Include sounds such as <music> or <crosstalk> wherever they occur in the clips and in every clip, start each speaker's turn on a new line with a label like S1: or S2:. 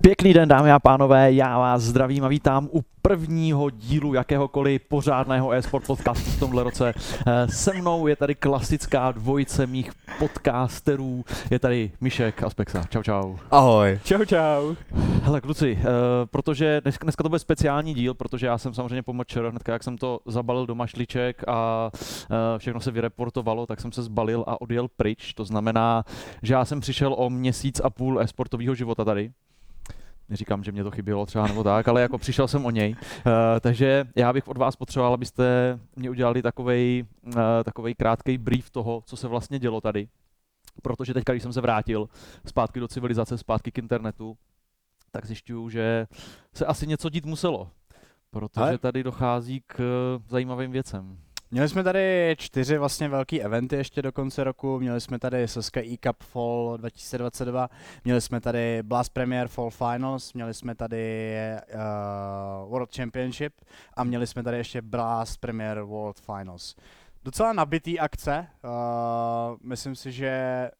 S1: Pěkný den, dámy a pánové, já vás zdravím a vítám u prvního dílu jakéhokoliv pořádného e-sport podcastu v tomhle roce. Eh, Se mnou je tady klasická dvojice mých podcasterů. Je tady Mišek a Spexa. Čau, čau.
S2: Ahoj.
S3: Čau, čau.
S1: Hele, kluci, eh, protože dneska, dneska to bude speciální díl, protože já jsem samozřejmě pomočer, hnedka jak jsem to zabalil do mašliček a eh, všechno se vyreportovalo, tak jsem se zbalil a odjel pryč. To znamená, že já jsem přišel o měsíc a půl e-sportového života tady. Neříkám, že mě to chybělo třeba nebo tak, ale jako přišel jsem o něj. Uh, takže já bych od vás potřeboval, abyste mě udělali takovej, uh, takovej krátký brief toho, co se vlastně dělo tady. Protože teď, když jsem se vrátil zpátky do civilizace, zpátky k internetu, tak zjišťuju, že se asi něco dít muselo. Protože tady dochází k eh, zajímavým věcem.
S2: Měli jsme tady čtyři vlastně velký eventy ještě do konce roku. Měli jsme tady Saska e-Cup Fall 2022, měli jsme tady Blast Premier Fall Finals, měli jsme tady uh, World Championship a měli jsme tady ještě Blast Premier World Finals. Docela nabitý akce. Uh, myslím si, že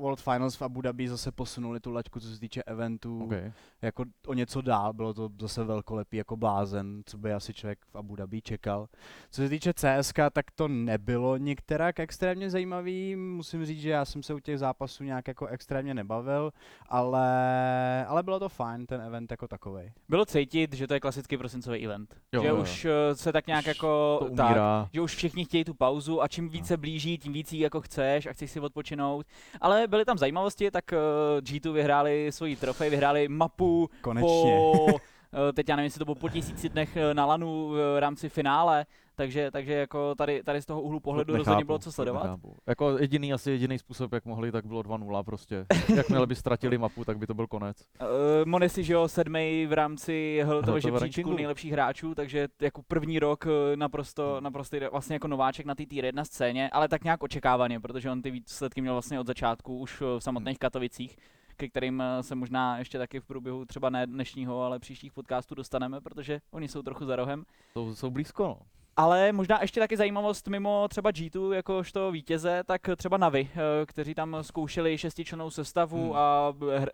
S2: World Finals v Abu Dhabi zase posunuli tu laťku, co se týče eventů,
S1: Okay.
S2: jako o něco dál, bylo to zase velkolepý jako blázen, co by asi člověk v Abu Dhabi čekal. Co se týče CSK, tak to nebylo některak extrémně zajímavý, musím říct, že já jsem se u těch zápasů nějak jako extrémně nebavil, ale, ale bylo to fajn, ten event jako takovej.
S3: Bylo cítit, že to je klasický prosincový event.
S1: Jo,
S3: že
S1: jo,
S3: už eh, se tak nějak jako...
S1: To
S3: tak, že už všichni chtějí tu pauzu a čím více blíží, tím víc jí jako chceš a chceš si odpočinout. Ale byly tam zajímavosti, tak uh, G2 vyhráli svoji trofej, vyhráli mapu
S2: Konečně.
S3: po... <laughs> eh, teď já nevím, jestli to bylo po tisíci dnech eh, na lanu v rámci finále, takže, takže jako tady, tady z toho úhlu pohledu
S1: Fakt
S3: rozhodně bylo
S1: nechápu,
S3: co sledovat.
S1: nechápu. Jako jediný, asi jediný způsob, jak mohli, tak bylo 2-0 prostě. Jakmile by ztratili <laughs> mapu, tak by to byl konec.
S3: Uh, Monesi, že jo, sedmý v rámci toho žebříčku nejlepších hráčů, takže jako první rok eh, naprosto, naprosto jde- vlastně jako nováček na té tier 1 scéně, ale tak nějak očekávaně, protože on ty výsledky měl vlastně od začátku už eh, v samotných Katovicích, ke kterým se možná ještě taky v průběhu třeba ne dnešního, ale příštích podcastů dostaneme, protože oni jsou trochu za rohem.
S1: To jsou blízko, no.
S3: Ale možná ještě taky zajímavost mimo třeba G2 jakožto vítěze, tak třeba Navi, eh, kteří tam zkoušeli šestičlennou sestavu
S1: Hmm.
S3: a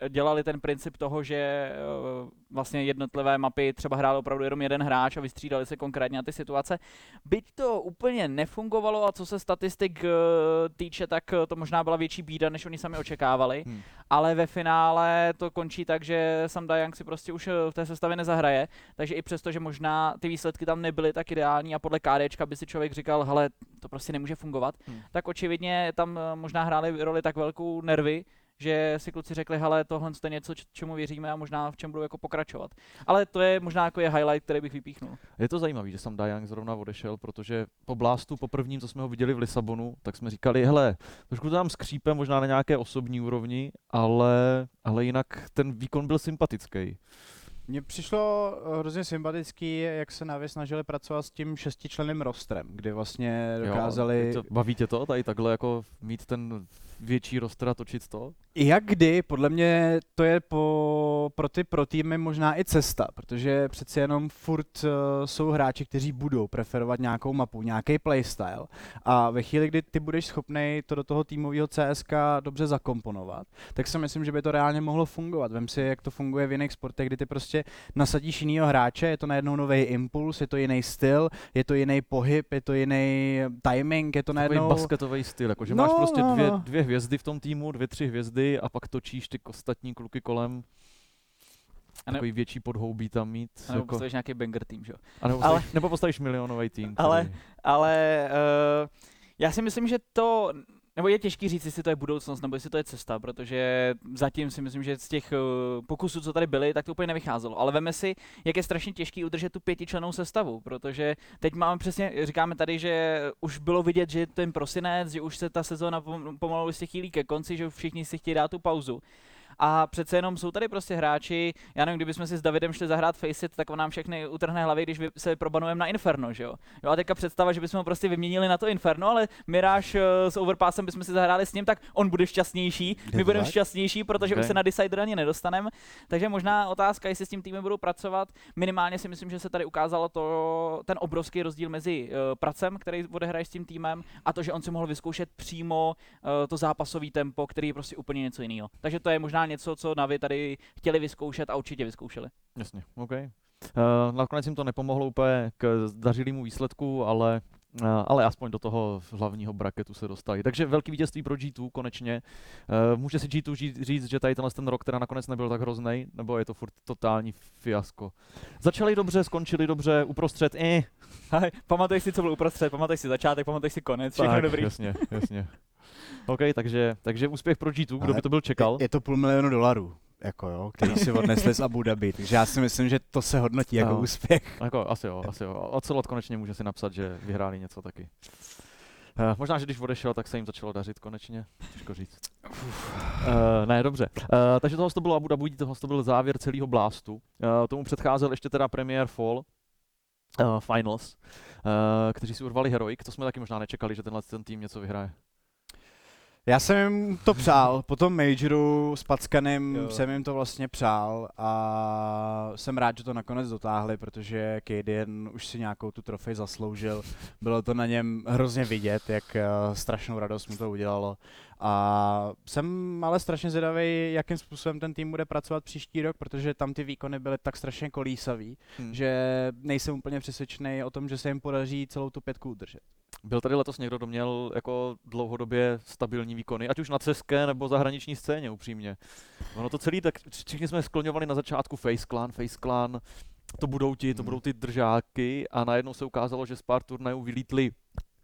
S3: dělali ten princip toho, že eh, vlastně jednotlivé mapy třeba hrál opravdu jenom jeden hráč a vystřídali se konkrétně na ty situace. Byť to úplně nefungovalo a co se statistik eh, týče, tak to možná byla větší bída, než oni sami očekávali.
S1: Hmm.
S3: Ale ve finále to končí tak, že Sam Dayang si prostě už v té sestavě nezahraje, takže i přesto, že možná ty výsledky tam nebyly tak ideální a podle KDčka by si člověk říkal, hele, to prostě nemůže fungovat,
S1: Hmm.
S3: tak očividně tam eh, možná hrály roli tak velkou nervy, že si kluci řekli, hele, tohle je něco, čemu věříme a možná v čem budou jako pokračovat. Ale to je možná jako je highlight, který bych vypíchnul.
S1: Je to zajímavé, že sam Dajang zrovna odešel, protože po Blastu, po prvním, co jsme ho viděli v Lisabonu, tak jsme říkali, hele, trošku to tam skřípe, možná na nějaké osobní úrovni, ale, ale jinak ten výkon byl sympatický.
S2: Mně přišlo eh, hrozně sympatický, jak se Navi snažili pracovat s tím šestičlenným rostrem, kdy vlastně dokázali...
S1: Jo, to, baví tě to tady takhle jako mít ten větší roster a točit to?
S2: Jak kdy, podle mě to je po, pro ty pro týmy možná i cesta, protože přeci jenom furt uh, jsou hráči, kteří budou preferovat nějakou mapu, nějaký playstyle a ve chvíli, kdy ty budeš schopný to do toho týmového CSK dobře zakomponovat, tak si myslím, že by to reálně mohlo fungovat. Vem si, jak to funguje v jiných sportech, kdy ty prostě nasadíš jinýho hráče, je to najednou nový impuls, je to jiný styl, je to jiný pohyb, je to jiný timing, je to
S1: Takový
S2: najednou...
S1: basketový styl, jako že
S2: No,
S1: máš prostě
S2: no,
S1: dvě,
S2: no.
S1: dvě hvězdy v tom týmu, dvě, tři hvězdy a pak točíš ty ostatní kluky kolem.
S3: A ne-
S1: Takový větší podhoubí tam mít.
S3: A nebo
S1: jako,
S3: postavíš nějaký banger tým, že jo.
S1: a nebo,
S3: ale-
S1: postavíš, nebo postavíš milionový tým.
S3: Ale-
S1: který-
S3: Ale uh, já si myslím, že to, nebo je těžký říct, jestli to je budoucnost, nebo jestli to je cesta, protože zatím si myslím, že z těch uh, pokusů, co tady byly, tak to úplně nevycházelo. Ale veme si, jak je strašně těžký udržet tu pětičlenou sestavu, protože teď máme přesně, říkáme tady, že už bylo vidět, že je ten prosinec, že už se ta sezóna pom- pomalu se chýlí ke konci, že všichni si chtějí dát tu pauzu. A přece jenom jsou tady prostě hráči, já nevím, kdybychom si s Davidem šli zahrát Faceit, tak on nám všechny utrhne hlavy, když se probanujeme na Inferno, že jo. Jo a teďka představa, že bychom ho prostě vyměnili na to Inferno, ale Mirage eh, s Overpassem bychom si zahráli s ním, tak on bude šťastnější, my budeme šťastnější, protože
S1: Ok.
S3: už se na Decider ani nedostaneme. Takže možná otázka, jestli s tím týmem budou pracovat. Minimálně si myslím, že se tady ukázalo to, ten obrovský rozdíl mezi uh, pracem, který odehraje s tím týmem, a to, že on si mohl vyzkoušet přímo uh, to zápasové tempo, který je prostě úplně něco jiného. Takže to je možná něco, co Navi tady chtěli vyzkoušet a určitě vyzkoušeli.
S1: Jasně, OK. Uh, nakonec jim to nepomohlo úplně k dařilému výsledku, ale Uh, ale aspoň do toho hlavního braketu se dostali. Takže velký vítězství pro G2 konečně. Uh, může si G2 říct, že tady tenhle ten rok teda nakonec nebyl tak hrozný, nebo je to furt totální fiasko. Začali dobře, skončili dobře, uprostřed, eh.
S3: pamatuješ si, co bylo uprostřed, pamatuješ si začátek, pamatuješ si konec, všechno
S1: tak,
S3: dobrý.
S1: Jasně, jasně. <laughs> OK, takže, takže úspěch pro G2, kdo by to byl čekal?
S2: Je, je to půl milionu dolarů jako jo, který si odnesli z Abu Dhabi, takže já si myslím, že to se hodnotí jako no. úspěch.
S1: Jako, asi jo, asi jo. Ocelot konečně může si napsat, že vyhráli něco taky. Uh, možná, že když odešel, tak se jim začalo dařit konečně. Těžko říct. Uh, ne, dobře. Uh, takže tohle to bylo Abu Dhabi, tohle to byl závěr celého Blastu. Uh, tomu předcházel ještě teda premiér Fall, uh, Finals, uh, kteří si urvali Heroic. To jsme taky možná nečekali, že tenhle ten tým něco vyhraje.
S2: Já jsem jim to přál, po tom majoru s Packanem jo. jsem jim to vlastně přál a jsem rád, že to nakonec dotáhli, protože Kaden už si nějakou tu trofej zasloužil. Bylo to na něm hrozně vidět, jak uh, strašnou radost mu to udělalo. A jsem ale strašně zvědavý, jakým způsobem ten tým bude pracovat příští rok, protože tam ty výkony byly tak strašně kolísavý, hmm. že nejsem úplně přesvědčený o tom, že se jim podaří celou tu pětku udržet.
S1: Byl tady letos někdo, kdo měl jako dlouhodobě stabilní výkony, ať už na ceské nebo zahraniční scéně, upřímně. Ono to celý, tak všichni jsme skloňovali na začátku Face Clan, Face Clan, to budou ti, to hmm. budou ty držáky a najednou se ukázalo, že z pár turnajů vylítli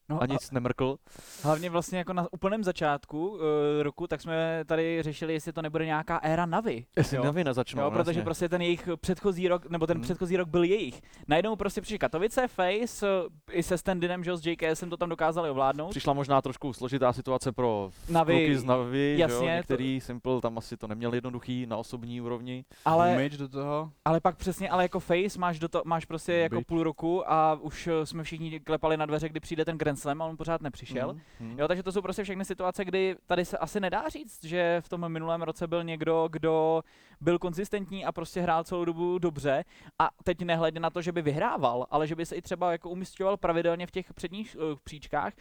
S1: No, a nic a nemrkl.
S3: Hlavně vlastně jako na úplném začátku uh, roku, tak jsme tady řešili, jestli to nebude nějaká éra Navi.
S1: Jestli jo? Navi nezačnou, jo,
S3: protože jasně. prostě ten jejich předchozí rok, nebo ten hmm. předchozí rok byl jejich. Najednou prostě přišli Katovice, Face, uh, i se Standinem, že s JKSem to tam dokázali ovládnout.
S1: Přišla možná trošku složitá situace pro Navi, kluky z Navi, jasně, jo? některý to... Simple tam asi to neměl jednoduchý na osobní úrovni.
S2: Ale, do toho.
S3: ale pak přesně, ale jako Face máš, do to, máš prostě jako půl roku a už eh, jsme všichni klepali na dveře, kdy přijde ten Grand Slam a on pořád nepřišel. Mm-hmm. Jo, takže to jsou prostě všechny situace, kdy tady se asi nedá říct, že v tom minulém roce byl někdo, kdo byl konzistentní a prostě hrál celou dobu dobře a teď nehledě na to, že by vyhrával, ale že by se i třeba jako umistoval pravidelně v těch předních uh, příčkách,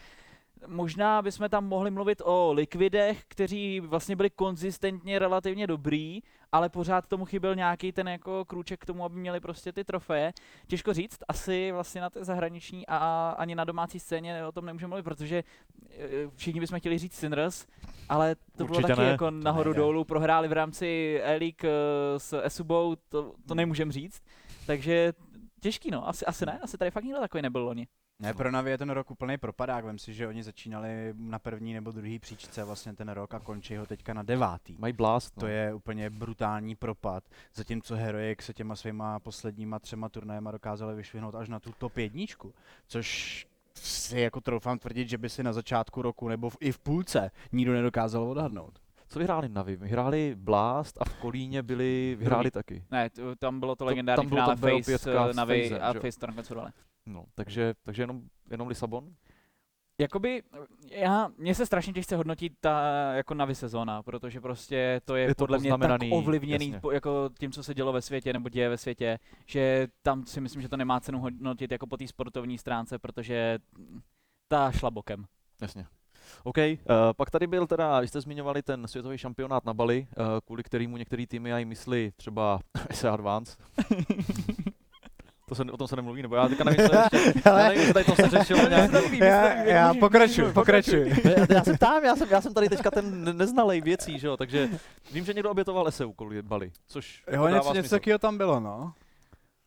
S3: možná bychom tam mohli mluvit o likvidech, kteří vlastně byli konzistentně relativně dobrý, ale pořád tomu chyběl nějaký ten jako krůček k tomu, aby měli prostě ty trofeje. Těžko říct, asi vlastně na té zahraniční a ani na domácí scéně o tom nemůžeme mluvit, protože eh, všichni bychom chtěli říct Sinners, ale to Určitě bylo taky ne. jako nahoru dolů, prohráli v rámci E-League eh, s Esubou, to, to nemůžeme říct, takže těžký no, asi, asi ne, asi tady fakt nikdo takový nebyl loni.
S2: Ne, pro Navi je ten rok úplný propadák. Vem si, že oni začínali na první nebo druhý příčce vlastně ten rok a končí ho teďka na devátý.
S1: Mají blast. No.
S2: To je úplně brutální propad. Zatímco Heroic se těma svýma posledníma třema turnajema dokázali vyšvihnout až na tu top jedničku, což si jako troufám tvrdit, že by si na začátku roku nebo v, i v půlce nikdo nedokázal odhadnout.
S1: Co vyhráli Navi? Vyhráli Blast a v Kolíně byli, vyhráli taky.
S3: Ne, tam bylo to legendární to, tam finále Face, Navi a Face to nakonec
S1: No, takže, takže jenom, jenom Lisabon?
S3: Jakoby, já, mně se strašně těžce hodnotí ta jako Navi sezóna, protože prostě to je, je to podle mě tak ovlivněný po, jako tím, co se dělo ve světě nebo děje ve světě, že tam si myslím, že to nemá cenu hodnotit jako po té sportovní stránce, protože ta šla bokem.
S1: Jasně. OK, uh, pak tady byl teda, vy jste zmiňovali ten světový šampionát na Bali, uh, kvůli kterému některý týmy aj myslí třeba <laughs> se Advance. <laughs> To se, o tom se nemluví, nebo já teďka nevím, co ještě, <laughs> já nevím, tady to se řešilo nějak.
S2: já, já pokračuji, pokračuji. <laughs>
S1: Já, já se ptám, já jsem, já jsem tady teďka ten neznalej věcí, že jo, takže vím, že někdo obětoval SEU kvůli Bali, což
S2: Jo, něco, něco takového tam bylo, no.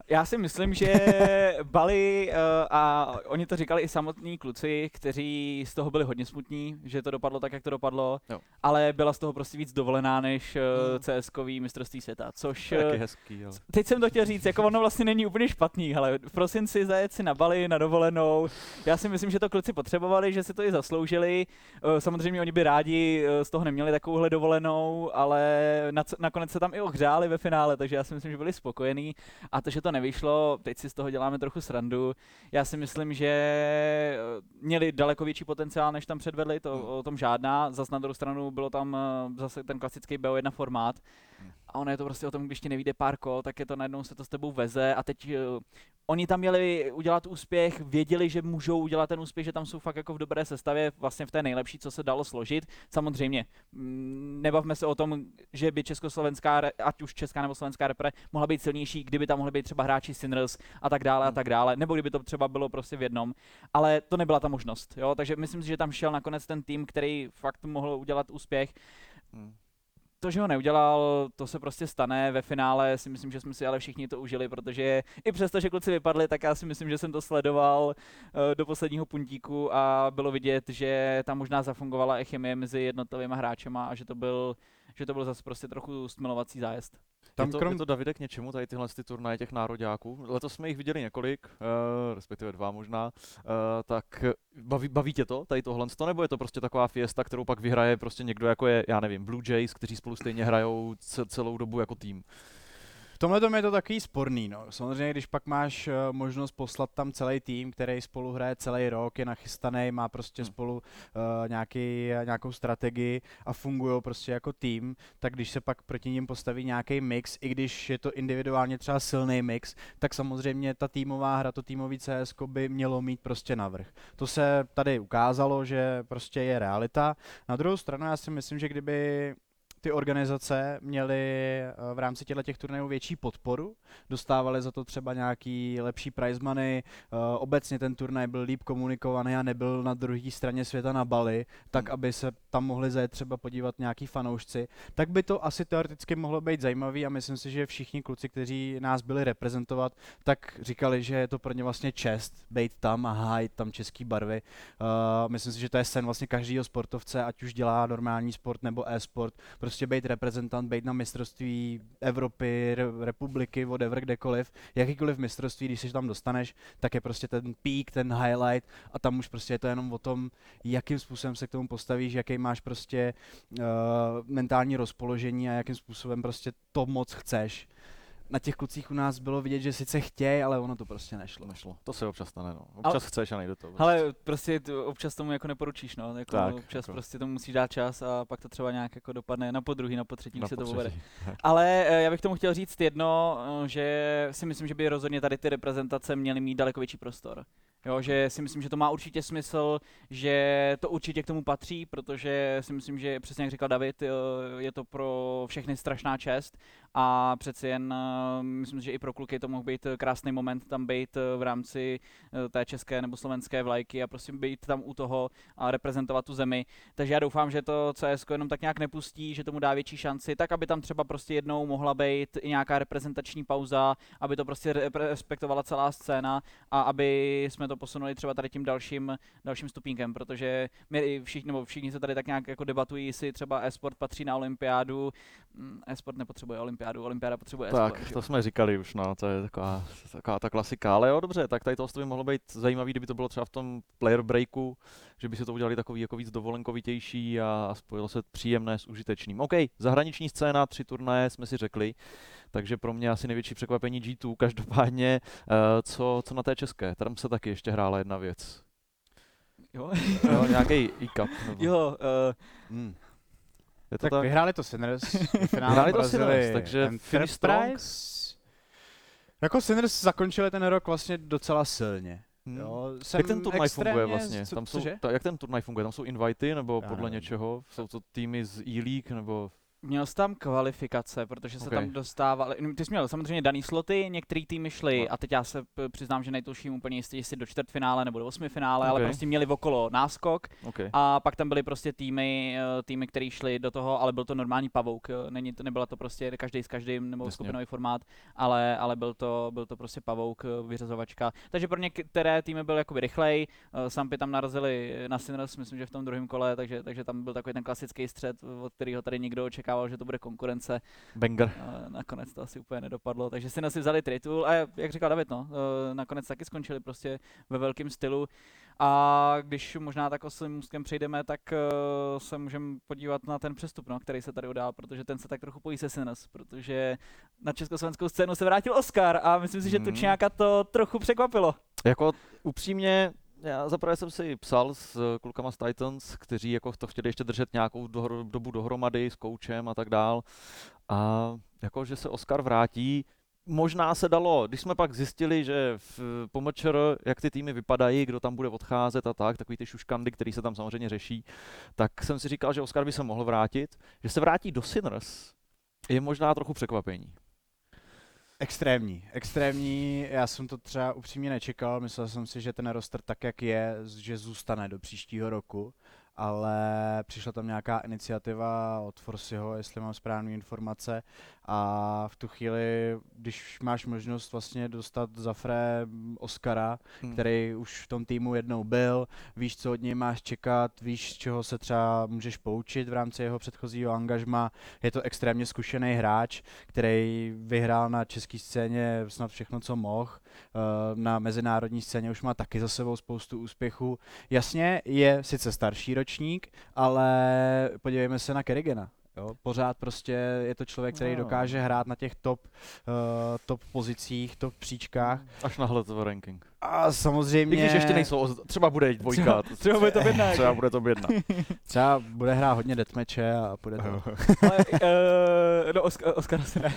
S3: Já si myslím, že <laughs> Bali uh, a oni to říkali i samotní kluci, kteří z toho byli hodně smutní, že to dopadlo tak, jak to dopadlo, jo. ale byla z toho prostě víc dovolená než uh, hmm. CS-kový mistrovství světa, což...
S1: Uh, hezký, jo.
S3: Teď jsem to chtěl říct, jako ono vlastně není úplně špatný, ale v prosinci zajet si na Bali na dovolenou, já si myslím, že to kluci potřebovali, že si to i zasloužili, uh, samozřejmě oni by rádi uh, z toho neměli takovouhle dovolenou, ale na, nakonec se tam i ohřáli ve finále, takže já si myslím, že byli spokojení a to, že to nevyšlo, teď si z toho děláme trochu srandu. Já si myslím, že eh, měli daleko větší potenciál, než tam předvedli, to hmm. o tom žádná. Zas na druhou stranu bylo tam eh, zase ten klasický BO1 formát. A ono je to prostě o tom, když ti nevíde pár kol, tak je to najednou se to s tebou veze a teď uh, oni tam měli udělat úspěch, věděli, že můžou udělat ten úspěch, že tam jsou fakt jako v dobré sestavě, vlastně v té nejlepší, co se dalo složit. Samozřejmě, mm, nebavme se o tom, že by československá, ať už česká nebo slovenská repre, mohla být silnější, kdyby tam mohli být třeba hráči Sinners a tak dále a
S1: Hmm.
S3: tak dále, nebo kdyby to třeba bylo prostě v jednom, ale to nebyla ta možnost, jo, takže myslím si, že tam šel nakonec ten tým, který fakt mohl udělat úspěch,
S1: Hmm.
S3: To, že ho neudělal, to se prostě stane. Ve finále si myslím, že jsme si ale všichni to užili, protože i přesto, že kluci vypadli, tak já si myslím, že jsem to sledoval eh, do posledního puntíku a bylo vidět, že tam možná zafungovala i chemie mezi jednotlivými hráčema a že to byl že to byl zase prostě trochu stmilovací zájezd.
S2: Tam
S1: je, to,
S2: krom-
S1: je to Davide k něčemu, tady tyhle ty turnaje těch nároďáků. Letos jsme jich viděli několik, uh, respektive dva možná. Uh, tak baví, baví tě to, tady tohle, nebo je to prostě taková fiesta, kterou pak vyhraje prostě někdo jako je, já nevím, Blue Jays, kteří spolu stejně hrajou ce- celou dobu jako tým.
S2: V tomhle tom je to takový sporný, no. Samozřejmě, když pak máš uh, možnost poslat tam celý tým, který spolu hraje celý rok, je nachystaný, má prostě
S1: Hmm.
S2: hmm. spolu uh, nějaký, nějakou strategii a fungují prostě jako tým, tak když se pak proti ním postaví nějaký mix, i když je to individuálně třeba silný mix, tak samozřejmě ta týmová hra, to týmový CS by mělo mít prostě navrh. To se tady ukázalo, že prostě je realita. Na druhou stranu já si myslím, že kdyby ty organizace měly eh, v rámci těchto těch turnajů větší podporu, dostávali za to třeba nějaký lepší prize money, eh, obecně ten turnaj byl líp komunikovaný a nebyl na druhé straně světa na Bali, tak
S1: Hmm.
S2: aby se tam mohli zajet třeba podívat nějaký fanoušci, tak by to asi teoreticky mohlo být zajímavý a myslím si, že všichni kluci, kteří nás byli reprezentovat, tak říkali, že je to pro ně vlastně čest být tam a hájit tam český barvy. Uh, myslím si, že to je sen vlastně každého sportovce, ať už dělá normální sport nebo e-sport, prostě být reprezentant, být na mistrovství Evropy, re- republiky, whatever, kdekoliv, jakýkoliv mistrovství, když se tam dostaneš, tak je prostě ten peak, ten highlight a tam už prostě je to jenom o tom, jakým způsobem se k tomu postavíš, jaký máš prostě uh, mentální rozpoložení a jakým způsobem prostě to moc chceš. Na těch klucích u nás bylo vidět, že sice chtějí, ale ono to prostě nešlo.
S1: Nešlo. To se občas stane, no. Občas
S3: Ale-
S1: chceš a nejde to. Prostě.
S3: Ale prostě to občas tomu jako neporučíš, no. Jako
S1: Tak,
S3: občas
S1: jako.
S3: prostě tomu musíš dát čas a pak to třeba nějak jako dopadne na podruhý, na potřetí,
S1: Na
S3: se to povede. Ale eh, já bych tomu chtěl říct jedno, eh, že si myslím, že by rozhodně tady ty reprezentace měly mít daleko větší prostor. Jo, že si myslím, že to má určitě smysl, že to určitě k tomu patří, protože si myslím, že přesně jak říkal David, eh, je to pro všechny strašná čest a přeci jen myslím, si, že i pro kluky to mohl být krásný moment tam být eh, v rámci eh, té české nebo slovenské vlajky a prostě být tam u toho a reprezentovat tu zemi. Takže já doufám, že to CS jenom tak nějak nepustí, že tomu dá větší šanci, tak aby tam třeba prostě jednou mohla být i nějaká reprezentační pauza, aby to prostě re- respektovala celá scéna a aby jsme to posunuli třeba tady tím dalším, dalším stupínkem, protože my všichni, nebo všichni se tady tak nějak jako debatují, jestli třeba e-sport patří na olympiádu. Mm, E-sport nepotřebuje olympiádu, olympiáda potřebuje e-sport.
S1: Tak, to jsme říkali už, no, to je taková, taková ta klasika, ale jo, dobře, tak tady to by mohlo být zajímavý, kdyby to bylo třeba v tom player breaku, že by si to udělali takový jako víc dovolenkovitější a, a spojilo se příjemné s užitečným. OK, zahraniční scéna, tři turnaje jsme si řekli, takže pro mě asi největší překvapení G2, každopádně, uh, co, co na té české, tam se taky ještě hrála jedna věc.
S3: Jo,
S1: Jo, nějaký <laughs> e-cup. Nebo...
S3: jo uh,
S1: Hmm. Je to
S2: Tak,
S1: tak?
S2: vyhráli to Sinners, <laughs>
S1: Vyhráli to Sinners, takže finish strong.
S2: Jako Sinners zakončili ten rok vlastně docela silně.
S1: Hmm.
S2: Jo, jsem
S1: Jak ten turnaj funguje vlastně?
S2: Co,
S1: Tam jsou, ta, jak ten turnaj funguje? Tam jsou invity nebo
S2: Já
S1: podle
S2: nevím.
S1: něčeho? Jsou to týmy z E-League nebo...
S3: Měl jsi tam kvalifikace, protože se
S1: Ok.
S3: tam dostával. no, Ty jsi měl samozřejmě daný sloty, některý týmy šly
S1: No.
S3: a teď já se přiznám, že nejtuším úplně jistý, jestli do čtvrtfinále nebo do osmifinále, ale
S1: Ok.
S3: prostě měli okolo náskok
S1: Okay.
S3: a pak tam byly prostě týmy, eh, týmy, které šly do toho, ale byl to normální pavouk. Není to, nebyla to prostě každý s každým nebo
S1: Jasně.
S3: skupinový formát, ale, ale byl, to, byl to prostě pavouk, eh, vyřazovačka. Takže pro některé týmy byl jakoby rychlej, eh, Sampy tam narazili na Sinners, myslím, že v tom druhém kole, takže, takže tam byl takový ten klasický střed, od kterého tady někdo očekával, že to bude konkurence.
S1: Banger.
S3: A nakonec to asi úplně nedopadlo, takže si si vzali Tritul a jak říkal David, no, eh, nakonec taky skončili prostě ve velkém stylu. A když možná tak oslým můstkem přejdeme, tak uh, se můžeme podívat na ten přestup, no, který se tady udál, protože ten se tak trochu pojí se Sinners, protože na československou scénu se vrátil Oscar a myslím si, že
S1: Mhm.
S3: Tučňáka to trochu překvapilo.
S1: Jako upřímně, Já zaprvé jsem si psal s eh, klukama z Titans, kteří jako to chtěli ještě držet nějakou dobu dohromady s koučem a tak dál. A jako, že se Oscar vrátí, možná se dalo, když jsme pak zjistili, že v Pomočer, jak ty týmy vypadají, kdo tam bude odcházet a tak, takový ty šuškandy, který se tam samozřejmě řeší, tak jsem si říkal, že Oscar by se mohl vrátit. Že se vrátí do Sinners, je možná trochu překvapení.
S2: Extrémní, extrémní, já jsem to třeba upřímně nečekal, myslel jsem si, že ten roster tak, jak je, že zůstane do příštího roku, ale přišla tam nějaká iniciativa od Forsyho, jestli mám správné informace a v tu chvíli, když máš možnost vlastně dostat za Fre Oscara, hmm. který už v tom týmu jednou byl, víš, co od něj máš čekat, víš, z čeho se třeba můžeš poučit v rámci jeho předchozího angažma, je to extrémně zkušený hráč, který vyhrál na české scéně snad všechno, co mohl, eh, na mezinárodní scéně už má taky za sebou spoustu úspěchů. Jasně, je sice starší ročník, ale podívejme se na Kerrigena. Jo, pořád prostě je to člověk, který no. dokáže hrát na těch top, uh, top pozicích, top příčkách.
S1: Až nahle to ranking.
S2: A samozřejmě...
S1: I když ještě nejsou, třeba bude dvojka.
S3: Třeba, třeba bude to jedna.
S1: třeba bude to jedna. <laughs>
S2: třeba bude hrát hodně deathmatche a bude to... <laughs>
S3: Ale, uh, no Oscar, Oscar se ne.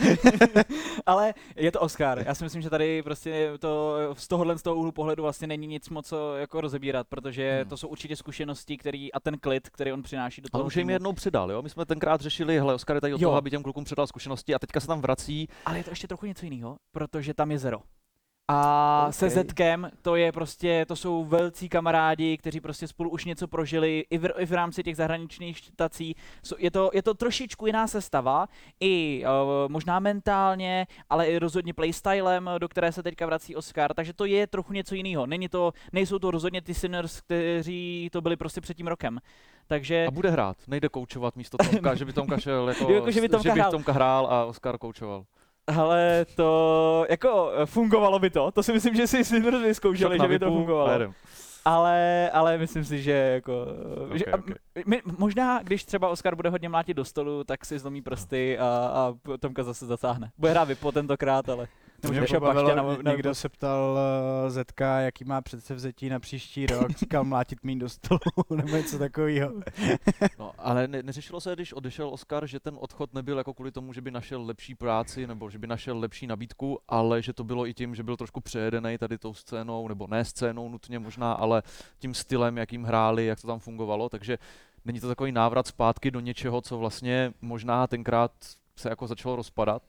S3: <laughs> Ale je to Oscar. Já si myslím, že tady prostě to z tohohle z toho úhlu pohledu vlastně není nic moc co jako rozebírat, protože hmm. to jsou určitě zkušenosti, který a ten klid, který on přináší do toho.
S1: Ale už jim jednou přidal, jo? My jsme tenkrát řešili, hele, Oscar je tady od jo. toho, aby těm klukům předal zkušenosti a teďka se tam vrací.
S3: Ale je to ještě trochu něco jiného, protože tam je zero. A okay. se Zetkem to je prostě, to jsou velcí kamarádi, kteří prostě spolu už něco prožili i v, i v rámci těch zahraničních štací. Je to, je to trošičku jiná sestava, i uh, možná mentálně, ale i rozhodně playstylem, do které se teďka vrací Oscar, takže to je trochu něco jiného. Není to, nejsou to rozhodně ty Sinners, kteří to byli prostě před tím rokem. Takže...
S1: A bude hrát, nejde koučovat místo Tomka, že by Tomka šel <laughs> jako,
S3: jako že by Tomka,
S1: že by
S3: hrál.
S1: Tomka hrál a Oscar koučoval.
S3: Ale to, jako fungovalo by to, to si myslím, že si si vyzkoušeli, že by to fungovalo. Ale, ale myslím si, že jako, okay, že, okay. My, možná, když třeba Oscar bude hodně mlátit do stolu, tak si zlomí prsty a, a Tomka zase zasáhne. Bude hrát vypo tentokrát, ale...
S2: Mě pobavilo, na, na, někdo se ptal uh, Zetka, jaký má předsevzetí na příští rok, říkal mlátit mín do stolu, <laughs> nebo něco takového.
S1: no, ale ne, neřešilo se, když odešel Oscar, že ten odchod nebyl jako kvůli tomu, že by našel lepší práci, nebo že by našel lepší nabídku, ale že to bylo i tím, že byl trošku přejedený tady tou scénou, nebo ne scénou nutně možná, ale tím stylem, jakým hráli, jak to tam fungovalo, takže není to takový návrat zpátky do něčeho, co vlastně možná tenkrát se jako začalo rozpadat,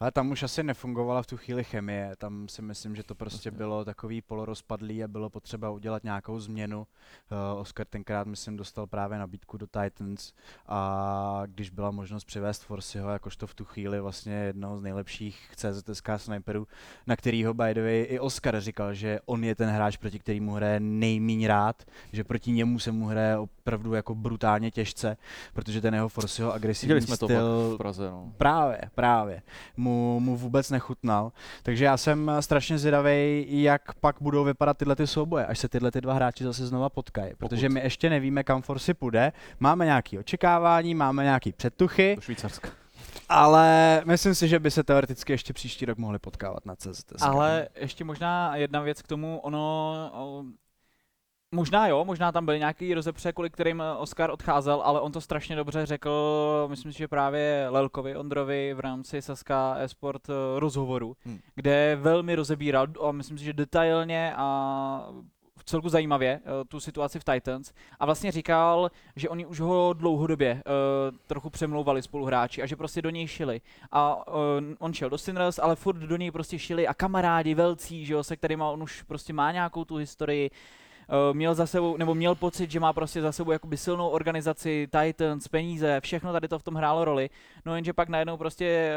S2: ale tam už asi nefungovala v tu chvíli chemie, tam si myslím, že to prostě bylo takový polorozpadlý a bylo potřeba udělat nějakou změnu. Uh, Oscar tenkrát, myslím, dostal právě nabídku do Titans a když byla možnost přivést Forsyho, jakožto v tu chvíli vlastně jednoho z nejlepších CZSK sniperů, na kterýho by the way i Oscar říkal, že on je ten hráč, proti kterému hraje nejmíň rád, že proti němu se mu hraje opravdu jako brutálně těžce, protože ten jeho Forsyho agresivní
S1: jsme
S2: styl...
S1: to v Praze, no.
S2: Právě, právě mu, mu vůbec nechutnal. Takže já jsem strašně zvědavý, jak pak budou vypadat tyhle ty souboje, až se tyhle ty dva hráči zase znova potkají. Protože my ještě nevíme, kam Forsi půjde. Máme nějaké očekávání, máme nějaké předtuchy.
S1: Do Švýcarska.
S2: Ale myslím si, že by se teoreticky ještě příští rok mohli potkávat na CZT.
S3: Ale ještě možná jedna věc k tomu, ono Možná jo, možná tam byly nějaký rozepře, kvůli kterým Oscar odcházel, ale on to strašně dobře řekl, myslím si, že právě Lelkovi Ondrovi v rámci Saska Esport eh, rozhovoru, hmm. kde velmi rozebíral a myslím si, že detailně a v celku zajímavě uh, tu situaci v Titans a vlastně říkal, že oni už ho dlouhodobě uh, trochu přemlouvali spoluhráči a že prostě do něj šili. A uh, on šel do Sinners, ale furt do něj prostě šili a kamarádi velcí, že jo, se kterými on už prostě má nějakou tu historii. Uh, měl za sebou, nebo měl pocit, že má prostě za sebou jakoby silnou organizaci, Titans, peníze, všechno tady to v tom hrálo roli. No jenže pak najednou prostě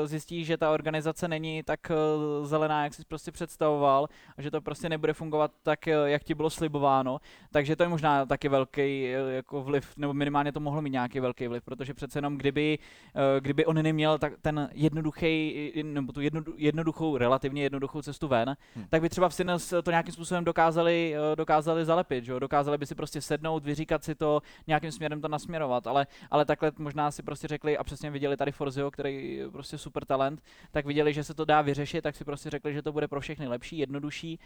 S3: uh, zjistí, že ta organizace není tak uh, zelená, jak si prostě představoval a že to prostě nebude fungovat tak, uh, jak ti bylo slibováno. Takže to je možná taky velký uh, jako vliv, nebo minimálně to mohlo mít nějaký velký vliv, protože přece jenom kdyby, uh, kdyby on neměl tak ten jednoduchý, nebo tu jedno, jednoduchou, relativně jednoduchou cestu ven, hmm. tak by třeba v Sinners to nějakým způsobem dokázali, uh, dokázali zalepit, že jo? dokázali by si prostě sednout, vyříkat si to, nějakým směrem to nasměrovat, ale, ale takhle možná si prostě řekli a přesně viděli tady Forzio, který je prostě super talent, tak viděli, že se to dá vyřešit, tak si prostě řekli, že to bude pro všechny lepší, jednodušší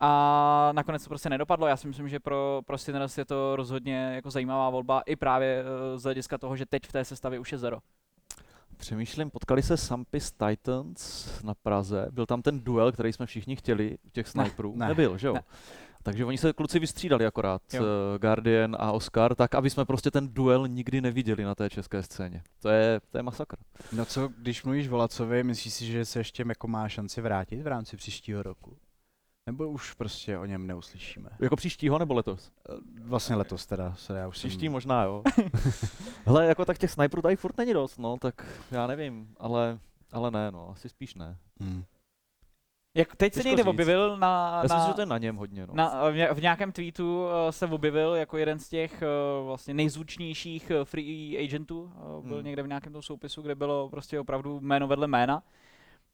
S3: a nakonec to prostě nedopadlo. Já si myslím, že pro, pro Sinners je to rozhodně jako zajímavá volba i právě eh, z hlediska toho, že teď v té sestavě už je zero.
S1: Přemýšlím, potkali se Sampis Titans na Praze, byl tam ten duel, který jsme všichni chtěli u těch sniperů.
S2: ne,
S1: Nebyl, že jo?
S3: ne.
S1: Takže oni se kluci vystřídali akorát,
S3: Jo.
S1: eh, Guardian a Oscar, tak aby jsme prostě ten duel nikdy neviděli na té české scéně. To je, to je masakr.
S2: No co, když mluvíš o Lacovi, myslíš si, že se ještě jako má šanci vrátit v rámci příštího roku? Nebo už prostě o něm neuslyšíme?
S1: Jako příštího nebo letos?
S2: Eh, Vlastně letos teda, se já už
S1: Příští
S2: jsem...
S1: možná, jo. <laughs> Hele, jako tak těch sniperů tady furt není dost, no, tak já nevím, ale, ale ne, no, asi spíš ne.
S2: Hmm.
S3: Jak teď se
S1: Těžko
S3: někde
S1: říct.
S3: objevil na,
S1: Já si myslím,
S3: na,
S1: že to je na něm hodně, no.
S3: na, v ně- v nějakém tweetu eh, se objevil jako jeden z těch eh, vlastně nejzvučnějších eh, free agentů. Byl
S1: Hmm.
S3: někde v nějakém tom soupisu, kde bylo prostě opravdu jméno vedle jména.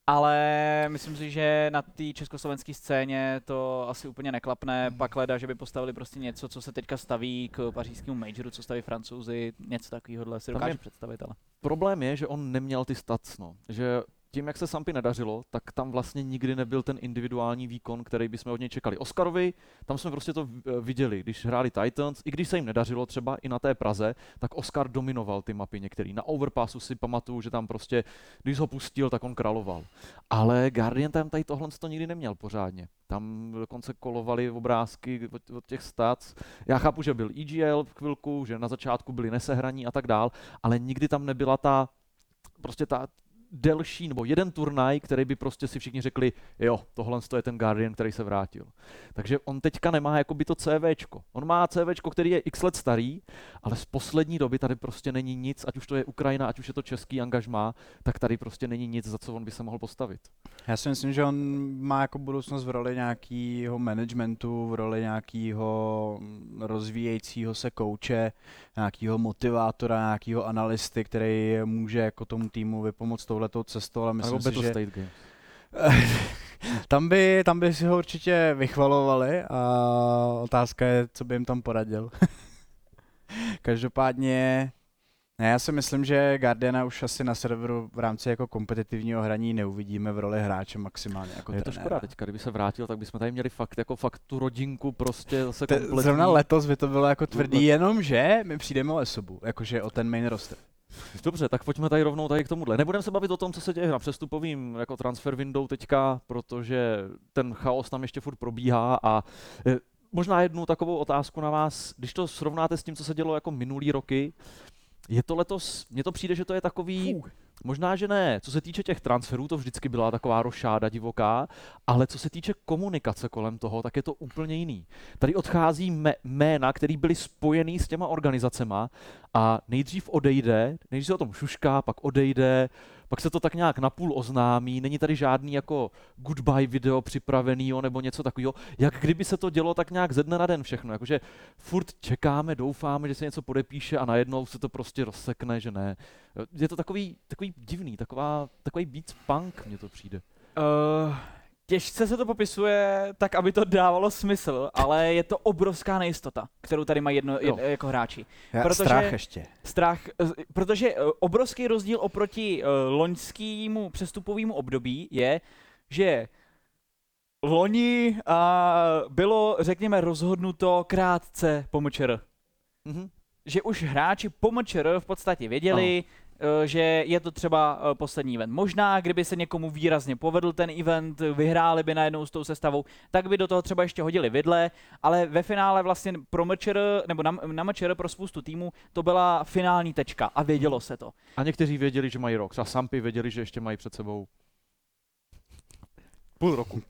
S3: Ale myslím si, že na té československé scéně to asi úplně neklapne. Pak leda, že by postavili prostě něco, co se teďka staví k pařížskému majoru, co staví francouzi, něco takového si dokážu představit, ale.
S1: Problém je, že on neměl ty stats, no. Že tím, jak se Sampy nedařilo, tak tam vlastně nikdy nebyl ten individuální výkon, který bychom od něj čekali. Oscarovi, tam jsme prostě to eh, viděli, když hráli Titans, i když se jim nedařilo třeba i na té Praze, tak Oscar dominoval ty mapy některý. Na Overpassu si pamatuju, že tam prostě, když ho pustil, tak on královal. Ale Guardian tam tady tohle to nikdy neměl pořádně. Tam dokonce kolovali obrázky od, od těch stats. Já chápu, že byl EGL v chvilku, že na začátku byli nesehraní a tak dál, ale nikdy tam nebyla ta prostě ta delší, nebo jeden turnaj, který by prostě si všichni řekli, jo, tohle je ten Guardian, který se vrátil. Takže on teďka nemá jakoby to CVčko. On má CVčko, který je x let starý, ale z poslední doby tady prostě není nic, ať už to je Ukrajina, ať už je to český angažmá, tak tady prostě není nic, za co on by se mohl postavit.
S2: Já si myslím, že on má jako budoucnost v roli nějakého managementu, v roli nějakého rozvíjejícího se kouče, nějakého motivátora, nějakého analysty, který může jako tomu týmu vypomoct touhletou cestou, ale myslím si, že
S1: State Games. <laughs>
S2: tam by, tam by si ho určitě vychvalovali a otázka je, co by jim tam poradil. <laughs> Každopádně, ne, já si myslím, že Guardiana už asi na serveru v rámci jako kompetitivního hraní neuvidíme v roli hráče maximálně jako
S1: je to
S2: trenéra.
S1: škoda teďka, kdyby se vrátil, tak bychom tady měli fakt jako fakt tu rodinku prostě zase kompletní.
S2: zrovna letos by to bylo jako tvrdý, jenomže my přijdeme o osobu, jakože o ten main roster.
S1: Dobře, tak pojďme tady rovnou tady k tomuhle. Nebudeme se bavit o tom, co se děje na přestupovým jako transfer window teďka, protože ten chaos tam ještě furt probíhá a e, možná jednu takovou otázku na vás, když to srovnáte s tím, co se dělo jako minulý roky, je to letos, mně to přijde, že to je takový,
S2: Fuh.
S1: Možná, že ne, co se týče těch transferů, to vždycky byla taková rošáda divoká, ale co se týče komunikace kolem toho, tak je to úplně jiný. Tady odchází mé- jména, které byly spojený s těma organizacema a nejdřív odejde, nejdřív se o tom šušká, pak odejde, pak se to tak nějak napůl oznámí, není tady žádný jako goodbye video připravenýho nebo něco takového, jak kdyby se to dělo tak nějak ze dne na den všechno, jakože furt čekáme, doufáme, že se něco podepíše a najednou se to prostě rozsekne, že ne. Je to takový, takový divný, taková, takový beats punk mně to přijde.
S3: Uh, těžce se to popisuje tak, aby to dávalo smysl, ale je to obrovská nejistota, kterou tady mají jedno, jed, jako hráči.
S2: Já,
S3: Protože-
S2: Strach ještě.
S3: Strach, eh, protože eh, obrovský rozdíl oproti eh, loňskému přestupovému období je, že loni a bylo, řekněme, rozhodnuto krátce po MČR.
S1: Mhm.
S3: Že už hráči po MČR v podstatě věděli, eh, že je to třeba eh, poslední event. Možná, kdyby se někomu výrazně povedl ten event, vyhráli by najednou s tou sestavou, tak by do toho třeba ještě hodili vidle, ale ve finále vlastně pro MČR, nebo na, na MČR pro spoustu týmů to byla finální tečka a vědělo se to.
S1: A někteří věděli, že mají rok. Třeba Sampy věděli, že ještě mají před sebou půl roku.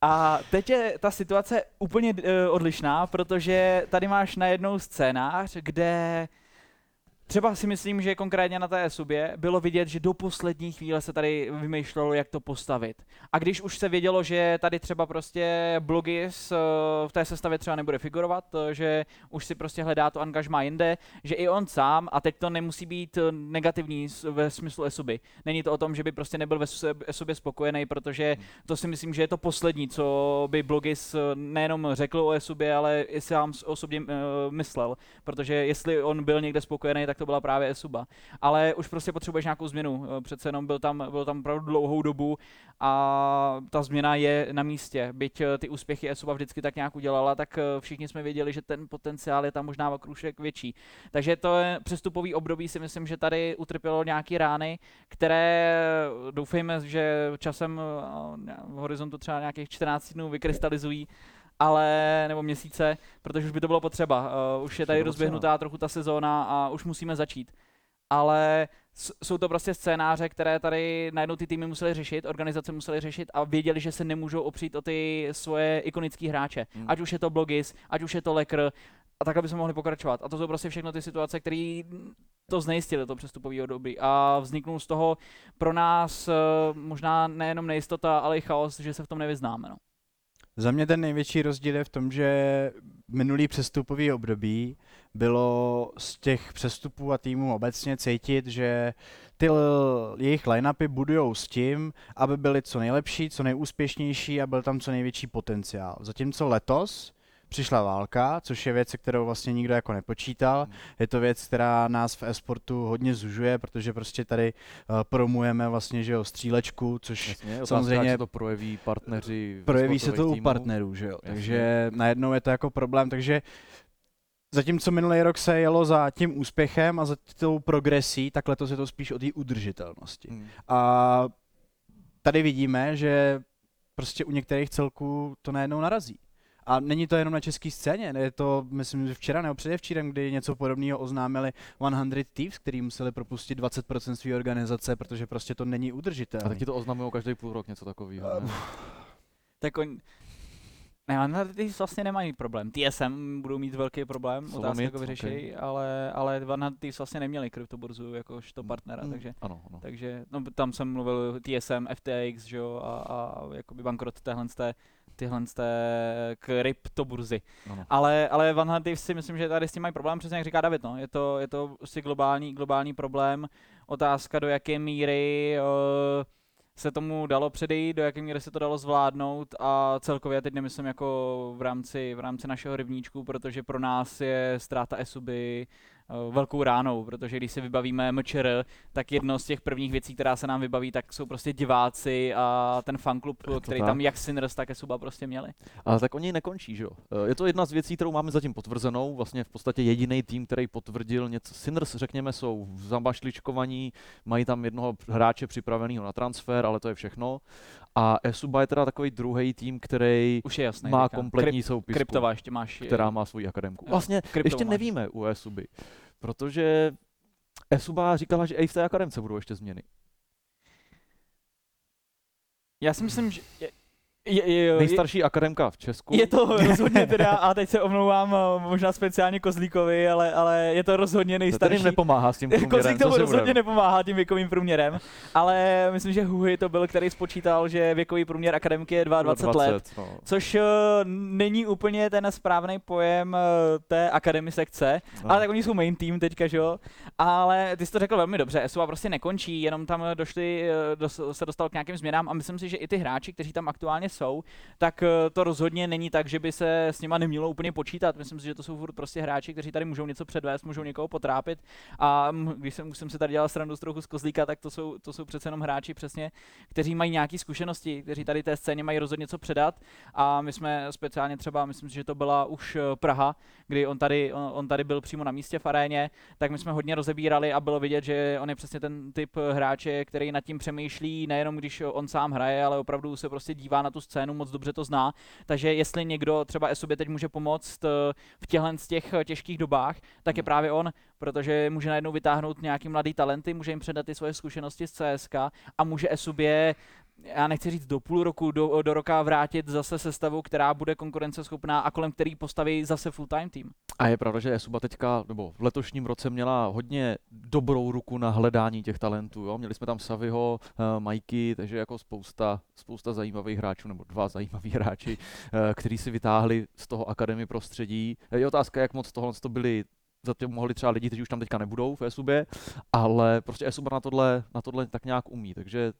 S3: A teď je ta situace úplně uh, odlišná, protože tady máš najednou scénář, kde třeba si myslím, že konkrétně na té subě bylo vidět, že do poslední chvíle se tady vymýšlelo, jak to postavit. A když už se vědělo, že tady třeba prostě Blogis v té sestavě třeba nebude figurovat, že už si prostě hledá to angažmá jinde, že i on sám, a teď to nemusí být negativní ve smyslu esuby. Není to o tom, že by prostě nebyl ve esobě spokojený, protože to si myslím, že je to poslední, co by Blogis nejenom řekl o Esubě, ale i sám s- o sobě uh, myslel. Protože jestli on byl někde spokojený, tak tak to byla právě Esuba. Ale už prostě potřebuješ nějakou změnu. Eh, Přece jenom byl tam, byl tam opravdu dlouhou dobu a ta změna je na místě. Byť eh, ty úspěchy Esuba vždycky tak nějak udělala, tak eh, všichni jsme věděli, že ten potenciál je tam možná o krušek větší. Takže to je přestupový období si myslím, že tady utrpělo nějaké rány, které doufejme, že časem v horizontu třeba nějakých 14 dnů vykrystalizují ale, nebo měsíce, protože už by to bylo potřeba. Uh, už je tady rozběhnutá trochu ta sezóna a už musíme začít. Ale jsou to prostě scénáře, které tady najednou ty týmy museli řešit, organizace museli řešit a věděli, že se nemůžou opřít o ty svoje ikonické hráče.
S1: Hmm.
S3: Ať už je to Blogis, ať už je to Lekr, a tak, aby jsme mohli pokračovat. A to jsou prostě všechno ty situace, které to znejistily, to přestupové období. A vzniknul z toho pro nás eh, možná nejenom nejistota, ale i chaos, že se v tom nevyznáme. No.
S2: Za mě ten největší rozdíl je v tom, že minulý přestupový období bylo z těch přestupů a týmů obecně cítit, že ty jejich line-upy budujou s tím, aby byly co nejlepší, co nejúspěšnější a byl tam co největší potenciál. Zatímco letos přišla válka, což je věc, se kterou vlastně nikdo jako nepočítal.
S1: Hmm.
S2: Je to věc, která nás v esportu hodně zužuje, protože prostě tady uh, promujeme vlastně, že jo, střílečku, což
S1: Jasně,
S2: samozřejmě-
S1: se to projeví partneři.
S2: projeví se to
S1: sportových
S2: u partnerů, že jo.
S1: Jasně.
S2: Takže najednou je to jako problém, takže zatímco minulý rok se jelo za tím úspěchem a za tou progresí, tak letos je to spíš o té udržitelnosti.
S1: Hmm.
S2: A tady vidíme, že prostě u některých celků to najednou narazí. A není to jenom na české scéně, je to, myslím, že včera nebo předevčírem, kdy něco podobného oznámili 100 Thieves, který museli propustit 20% své organizace, protože prostě to není
S1: A
S2: udržitelné.
S1: taky to oznamují každý půl rok něco takového. ne?
S3: Tak on... Ne, ale ty vlastně nemají problém. TSM budou mít velký problém,
S1: Jsou
S3: otázka,
S1: mít,
S3: jak ho vyřeší, ale, ale Van ty vlastně neměli kryptoburzu jakožto partnera,
S1: Hmm.
S3: takže
S1: Ano, ano.
S3: Takže no, tam jsem mluvil TSM, FTX, že jo, a, a jakoby bankrot téhle z té, tyhle z té kryptoburzy.
S1: ano.
S3: Ale, ale Van Hunty si myslím, že tady s tím mají problém, přesně jak říká David, no. Je to, je to prostě globální, globální problém. Otázka, do jaké míry uh, se tomu dalo předejít, do jaké míry se to dalo zvládnout a celkově teď nemyslím jako v rámci, v rámci našeho rybníčku, protože pro nás je ztráta Esuby velkou ránou, protože když si vybavíme MČR, tak jedno z těch prvních věcí, která se nám vybaví, tak jsou prostě diváci a ten fanklub, který
S1: tak.
S3: tam jak Sinners, tak Esuba prostě měli.
S1: Ale tak oni nekončí, že jo? Eh, Je to jedna z věcí, kterou máme zatím potvrzenou. Vlastně v podstatě jediný tým, který potvrdil něco. Sinners, řekněme, jsou zambašličkovaní, mají tam jednoho hráče připraveného na transfer, ale to je všechno. A Esuba je teda takový druhý tým, který
S3: Už je jasný.
S1: má kompletní soupisku,
S3: Kryptova ještě máš.
S1: která má svoji akademku.
S3: Jo,
S1: Vlastně ještě
S3: máš.
S1: nevíme u Esuby, protože Esuba říkala, že i v té akademce budou ještě změny.
S3: Já si myslím, že je, je, je, je,
S1: Nejstarší akademka v Česku.
S3: je to <laughs> rozhodně teda, a teď se omlouvám eh, možná speciálně Kozlíkovi, ale, ale je to rozhodně
S1: to
S3: nejstarší.
S1: jim nepomáhá s tím <laughs> průměrem.
S3: Kozlík tomu
S1: si
S3: rozhodně
S1: budeme.
S3: nepomáhá tím věkovým průměrem, ale myslím, že Huhy to byl, který spočítal, že věkový průměr akademky je 22 let.
S1: no.
S3: Což uh, není úplně ten správný pojem uh, té akademy sekce,
S1: No.
S3: ale tak oni jsou main team teďka, že jo? Ale ty jsi to řekl velmi dobře, SUA prostě nekončí, jenom tam došli, eh, dos, se dostal k nějakým změnám a myslím si, že i ty hráči, kteří tam aktuálně jsou, tak eh, to rozhodně není tak, že by se s nima nemělo úplně počítat. Myslím si, že to jsou furt prostě hráči, kteří tady můžou něco předvést, můžou někoho potrápit a když jsem, jsem se tady dělal srandu z trochu z Kozlíka, tak to jsou, to jsou přece jenom hráči přesně, kteří mají nějaké zkušenosti, kteří tady té scéně mají rozhodně něco předat a my jsme speciálně třeba, myslím si, že to byla už eh, Praha, kdy on tady, on, on tady byl přímo na místě v aréně, tak my jsme hodně rozebírali a bylo vidět, že on je přesně ten typ eh, hráče, který nad tím přemýšlí, nejenom když on sám hraje, ale opravdu se prostě dívá na tu scénu, moc dobře to zná. Takže jestli někdo třeba Esobě teď může pomoct eh, v těchhle z těch eh, těžkých dobách, tak je
S1: Hmm.
S3: právě on, protože může najednou vytáhnout nějaký mladý talenty, může jim předat ty svoje zkušenosti z CSK a může Esobě já nechci říct do půl roku, do, do roka vrátit zase sestavu, která bude konkurenceschopná a kolem který postaví zase full-time tým.
S1: A je pravda, že Esuba teďka, nebo v letošním roce měla hodně dobrou ruku na hledání těch talentů. Jo? Měli jsme tam Saviho, uh, Majky, takže jako spousta, spousta zajímavých hráčů, nebo dva zajímaví hráči, uh, kteří si vytáhli z toho akademii prostředí. Je otázka, jak moc tohle to byli za tím mohli třeba lidi, kteří už tam teďka nebudou v Esubě, ale prostě Esuba na tohle, na tohle tak nějak umí, takže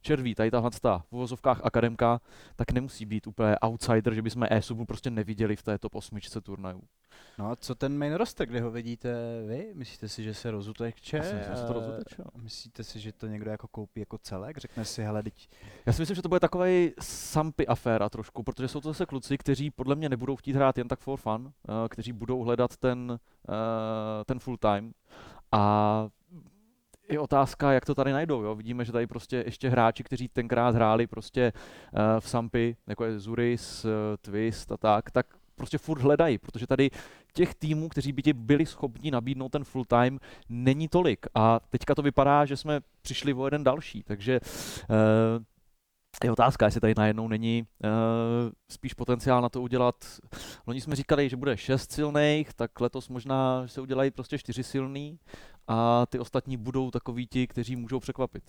S1: červí, tady tahle ta v uvozovkách akademka, tak nemusí být úplně outsider, že bychom e-subu prostě neviděli v té top 8 turnajů.
S2: No a co ten main roster, kde ho vidíte vy? Myslíte si, že se rozuteče?
S1: Já si myslím, že se to
S2: Eh,
S1: rozuteče.
S2: Myslíte si, že to někdo jako koupí jako celek? Řekne si, hele, teď
S1: Já si myslím, že to bude takový sampy aféra trošku, protože jsou to zase kluci, kteří podle mě nebudou chtít hrát jen tak for fun, eh, kteří budou hledat ten, eh, ten full time. A je otázka, jak to tady najdou. Jo? Vidíme, že tady prostě ještě hráči, kteří tenkrát hráli prostě eh, v Sampy, jako je Zuris, eh, Twist a tak, tak prostě furt hledají, protože tady těch týmů, kteří by ti byli schopni nabídnout ten full time, není tolik. A teďka to vypadá, že jsme přišli o jeden další, takže eh, je otázka, jestli tady najednou není uh, spíš potenciál na to udělat. Loni jsme říkali, že bude šest silných, tak letos možná se udělají prostě čtyři silný a ty ostatní budou takoví ti, kteří můžou překvapit.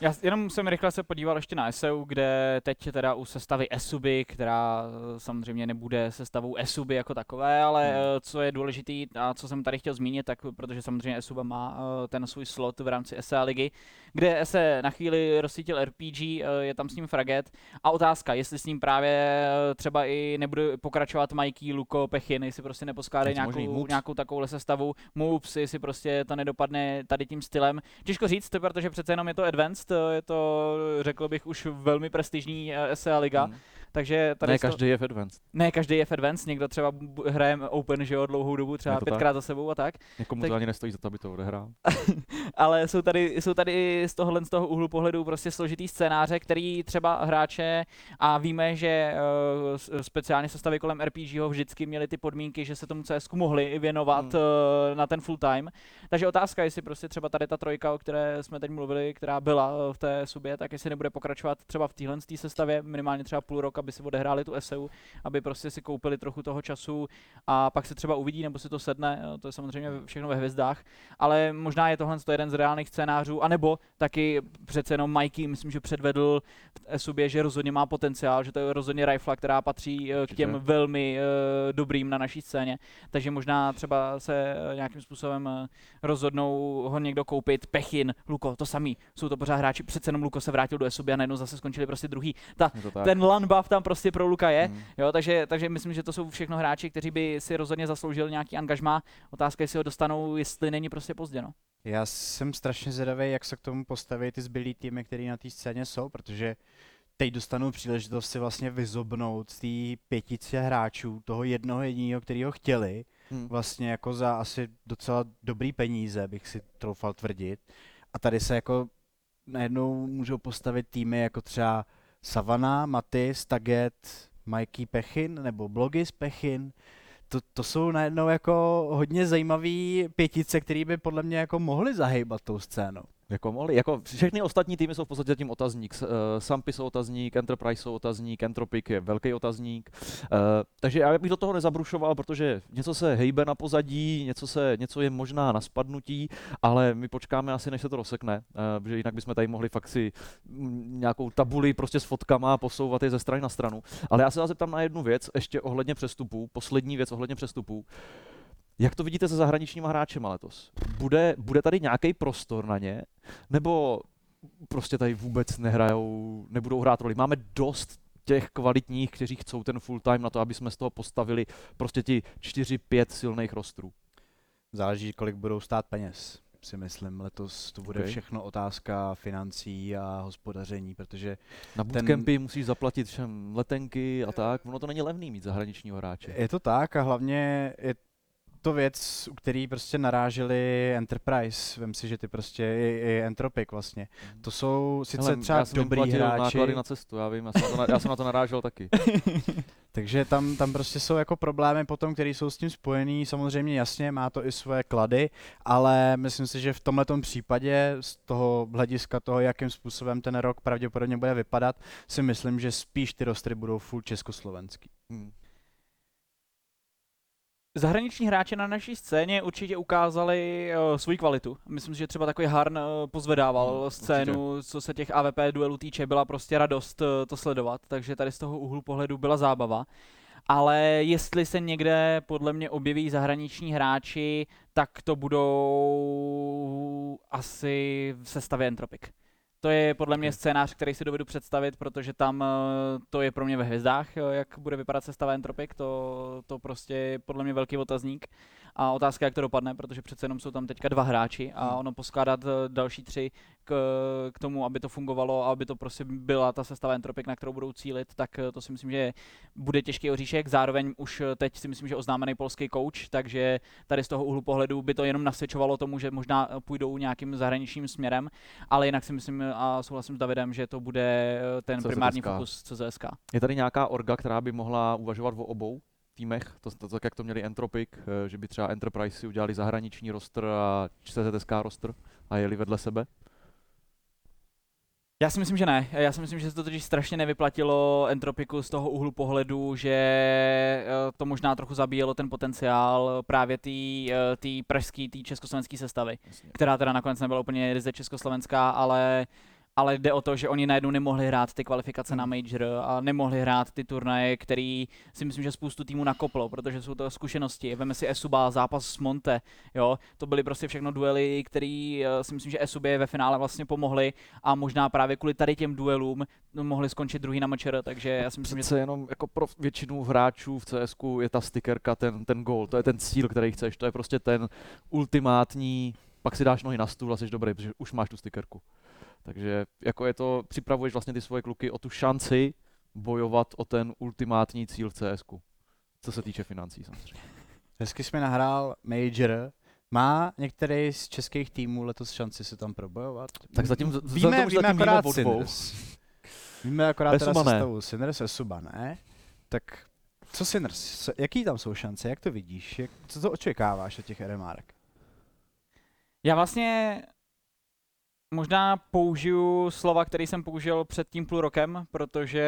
S3: Já jenom jsem rychle se podíval ještě na SEU, kde teď teda u sestavy Esuby, která eh, samozřejmě nebude sestavou Esuby jako takové, ale
S1: Hmm.
S3: eh, co je důležitý a co jsem tady chtěl zmínit, tak protože samozřejmě Esuba má eh, ten svůj slot v rámci SEA ligy, kde se na chvíli rozsvítil RPG, je tam s ním Fraget a otázka, jestli s ním právě třeba i nebude pokračovat Mikey, Luko, Pechin, jestli prostě neposkládají nějakou,
S1: Moops.
S3: nějakou takovou sestavu, Moves, jestli prostě to nedopadne tady tím stylem. Těžko říct, protože přece jenom je to advanced, je to, řekl bych, už velmi prestižní eh, SEA liga,
S1: Hmm.
S3: Takže tady
S1: Ne,
S3: toho-
S1: každý je v advanced.
S3: ne každý je v advanced, někdo třeba hraje Open, že jo, dlouhou dobu, třeba
S1: to
S3: pětkrát za sebou a tak,
S1: Někomu
S3: Tak-
S1: to ani nestojí za to, aby to odehrál. <laughs>
S3: ale jsou tady, jsou tady z tohohle z toho úhlu pohledu prostě složitý scénáře, který třeba hráče a víme, že uh, speciálně sestavy kolem RPGho vždycky měli ty podmínky, že se tomu CSku mohli věnovat
S1: Hmm.
S3: uh, na ten full time. Takže otázka, jestli prostě třeba tady ta trojka, o které jsme teď mluvili, která byla eh, v té subě, tak jestli nebude pokračovat třeba v téhle té sestavě minimálně třeba půl rok, aby si odehráli tu SEU, aby prostě si koupili trochu toho času a pak se třeba uvidí, nebo si to sedne, to je samozřejmě všechno ve hvězdách, ale možná je tohle to jeden z reálných scénářů, anebo taky přece jenom Mikey, myslím, že předvedl v subě, že rozhodně má potenciál, že to je rozhodně rifla, která patří eh, k těm velmi eh, dobrým na naší scéně, takže možná třeba se eh, nějakým způsobem rozhodnou ho někdo koupit, Pechin, Luko, to samý, jsou to pořád hráči, přece jenom Luko se vrátil do SUB a najednou zase skončili prostě druhý. Ta, ten LAN buff tam prostě pro Luka je,
S1: Hmm.
S3: Jo, takže, takže myslím, že to jsou všechno hráči, kteří by si rozhodně zasloužili nějaký angažmá. Otázka, jestli ho dostanou, jestli není prostě pozdě. No.
S2: Já jsem strašně zvědavý, jak se k tomu postaví ty zbylý týmy, které na té scéně jsou, protože teď dostanou příležitost si vlastně vyzobnout z té pětice hráčů toho jednoho jediného, kterého chtěli,
S1: Hmm.
S2: vlastně jako za asi docela dobrý peníze, bych si troufal tvrdit. A tady se jako najednou můžou postavit týmy jako třeba Savana, Matis, Taget, Mikey Pechin nebo Blogis Pechin. To, to jsou najednou jako hodně zajímavý pětice, který by podle mě jako mohli zahejbat tou scénou.
S1: Jako mohli, jako všechny ostatní týmy jsou v podstatě tím otazník. Eh, Sampy jsou otazník, Enterprise jsou otazník, Entropic je velký otazník. Eh, takže já bych do toho nezabrušoval, protože něco se hejbe na pozadí, něco, se, něco je možná na spadnutí, ale my počkáme asi, než se to rozsekne, eh, protože jinak bychom tady mohli fakt si mm, nějakou tabuli prostě s fotkama posouvat je ze strany na stranu. Ale já se vás zeptám na jednu věc, ještě ohledně přestupů, poslední věc ohledně přestupů. Jak to vidíte se zahraničníma hráčema letos? Bude, bude tady nějaký prostor na ně? Nebo prostě tady vůbec nehrajou, nebudou hrát roli? Máme dost těch kvalitních, kteří chcou ten full time na to, aby jsme z toho postavili prostě ti 4-5 silných rostrů.
S2: Záleží, kolik budou stát peněz, si myslím. Letos to bude
S1: Ok.
S2: všechno otázka financí a hospodaření, protože
S1: Na
S2: Ten-
S1: bootcampy musíš zaplatit všem letenky a tak. Ono to není levný mít zahraničního hráče.
S2: je to tak a hlavně je to věc, u který prostě naráželi Enterprise. Vem si, že ty prostě i, i Entropic vlastně. To jsou sice
S1: Hele,
S2: třeba
S1: já jsem
S2: dobrý hráči,
S1: náklady na cestu, já vím, já jsem na to, na, já jsem na to narážel taky. <laughs>
S2: takže tam, tam prostě jsou jako problémy potom, které jsou s tím spojený. Samozřejmě jasně, má to i svoje klady, ale myslím si, že v tomhle případě z toho hlediska toho, jakým způsobem ten rok pravděpodobně bude vypadat, si myslím, že spíš ty rostry budou full československý.
S1: Hmm.
S3: Zahraniční hráči na naší scéně určitě ukázali uh, svoji kvalitu. Myslím si, že třeba takový Harn uh, pozvedával
S1: Hmm,
S3: scénu, co se těch AVP duelů týče, byla prostě radost uh, to sledovat, takže tady z toho úhlu pohledu byla zábava. Ale jestli se někde podle mě objeví zahraniční hráči, tak to budou asi v sestavě Entropic. To je podle mě scénář, který si dovedu představit, protože tam eh, to je pro mě ve hvězdách, eh, jak bude vypadat sestava Entropik, to, to prostě je podle mě velký otazník. A otázka, jak to dopadne, protože přece jenom jsou tam teďka dva hráči a
S2: Hmm.
S3: ono poskládat eh, další tři k, k tomu, aby to fungovalo a aby to prostě byla ta sestava Entropik, na kterou budou cílit, tak eh, to si myslím, že bude těžký oříšek. Zároveň už eh, teď si myslím, že oznámený polský coach, takže tady z toho úhlu pohledu by to jenom nasvědčovalo tomu, že možná půjdou nějakým zahraničním směrem, ale jinak si myslím a souhlasím s Davidem, že to bude ten
S1: CZSK.
S3: primární fokus CZSK.
S1: Je tady nějaká orga, která by mohla uvažovat o obou týmech, to, to tak jak to měli Entropic, eh, že by třeba Enterprise si udělali zahraniční roster a CZSK roster a jeli vedle sebe?
S3: Já si myslím, že ne. Já si myslím, že se to totiž strašně nevyplatilo Entropiku z toho úhlu pohledu, že eh, to možná trochu zabíjelo ten potenciál právě té tý pražské, té československé sestavy,
S1: Jasně.
S3: která teda nakonec nebyla úplně ryze československá, ale ale jde o to, že oni najednou nemohli hrát ty kvalifikace na
S2: Hmm.
S3: Major a nemohli hrát ty turnaje, který si myslím, že spoustu týmů nakoplo, protože jsou to zkušenosti. Veme si Esuba, zápas s Monte, jo, to byly prostě všechno duely, který eh, si myslím, že Esubě ve finále vlastně pomohly a možná právě kvůli tady těm duelům mohli skončit druhý na MČR, takže já si myslím, že
S1: Přece jenom jako pro většinu hráčů v CS je ta stickerka ten, ten gól, to je ten cíl, který chceš, to je prostě ten ultimátní, pak si dáš nohy na stůl a jsi dobrý, protože už máš tu stickerku. Takže jako je to, připravuješ vlastně ty svoje kluky o tu šanci bojovat o ten ultimátní cíl v CS. Co se týče financí samozřejmě.
S2: Hezky jsi mi nahrál Major. Má některý z českých týmů letos šanci se tam probojovat?
S1: Tak zatím,
S2: víme,
S1: zatím,
S2: víme
S1: zatím
S2: akorát. Sinners. Víme akorát <laughs> teda
S1: Esuba ne.
S2: sestavu Sinners, Esuba ne. Tak co Sinners? Co- Jaký tam jsou šance? Jak to vidíš? Jak, co to očekáváš od těch RMRek?
S3: Já vlastně možná použiju slova, který jsem použil před tím půl rokem, protože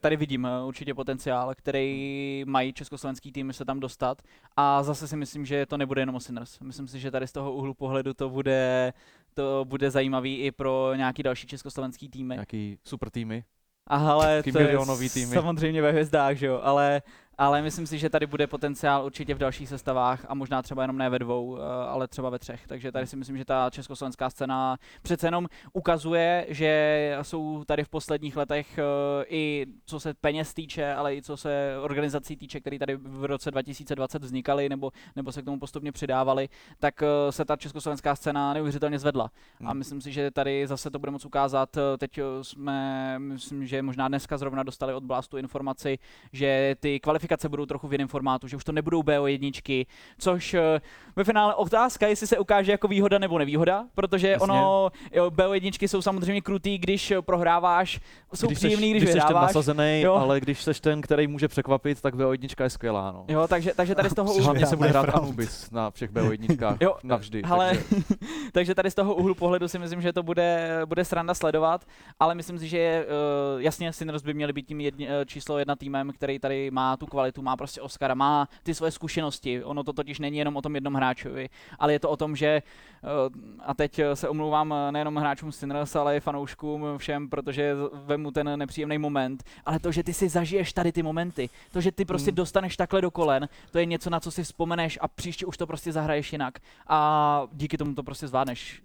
S3: tady vidím eh, určitě potenciál, který mají československý týmy se tam dostat a zase si myslím, že to nebude jenom o Sinners. Myslím si, že tady z toho úhlu pohledu to bude, to bude zajímavý i pro nějaký další československý týmy.
S1: Nějaký super týmy.
S3: A ale
S1: Taky
S3: to je
S1: týmy.
S3: samozřejmě ve hvězdách, že jo, ale, ale myslím si, že tady bude potenciál určitě v dalších sestavách a možná třeba jenom ne ve dvou, eh, ale třeba ve třech. Takže tady si myslím, že ta československá scéna přece jenom ukazuje, že jsou tady v posledních letech eh, i co se peněz týče, ale i co se organizací týče, které tady v roce 2020 vznikaly nebo, nebo se k tomu postupně přidávaly, tak eh, se ta československá scéna neuvěřitelně zvedla. A
S1: Hmm.
S3: myslím si, že tady zase to bude moc ukázat. Teď jsme, myslím, že možná dneska zrovna dostali od Blastu informaci, že ty kvalifikace budou trochu v jiném formátu, že už to nebudou BO1, což eh, ve finále otázka, jestli se ukáže jako výhoda nebo nevýhoda, protože
S1: Jasně.
S3: ono, jo, BO1 jsou samozřejmě krutý, když eh, prohráváš, jsou
S1: když
S3: příjemný, když,
S1: když seš ten
S3: vyhráváš.
S1: nasazený,
S3: Jo.
S1: ale když seš ten, který může překvapit, tak BO1 je skvělá. No.
S3: Jo, takže, takže tady z toho úhlu,
S1: Hlavně se bude hrát. Anubis na všech BO1
S3: Jo,
S1: navždy.
S3: Ale,
S1: takže- <laughs>
S3: takže tady z toho úhlu pohledu si myslím, že to bude, bude sranda sledovat, ale myslím si, že uh, jasně Sinners by měli být tím jedni, číslo jedna týmem, který tady má tu kvalitu, má prostě Oscara, má ty svoje zkušenosti. Ono to totiž není jenom o tom jednom hráčovi, ale je to o tom, že uh, a teď eh, se omlouvám eh, nejenom hráčům Sinners, ale i fanouškům všem, protože vemu ten nepříjemný moment, ale to, že ty si zažiješ tady ty momenty, to, že ty prostě
S1: Hmm.
S3: dostaneš takhle do kolen, to je něco, na co si vzpomeneš a příště už to prostě zahraješ jinak a díky tomu to prostě zvládneš.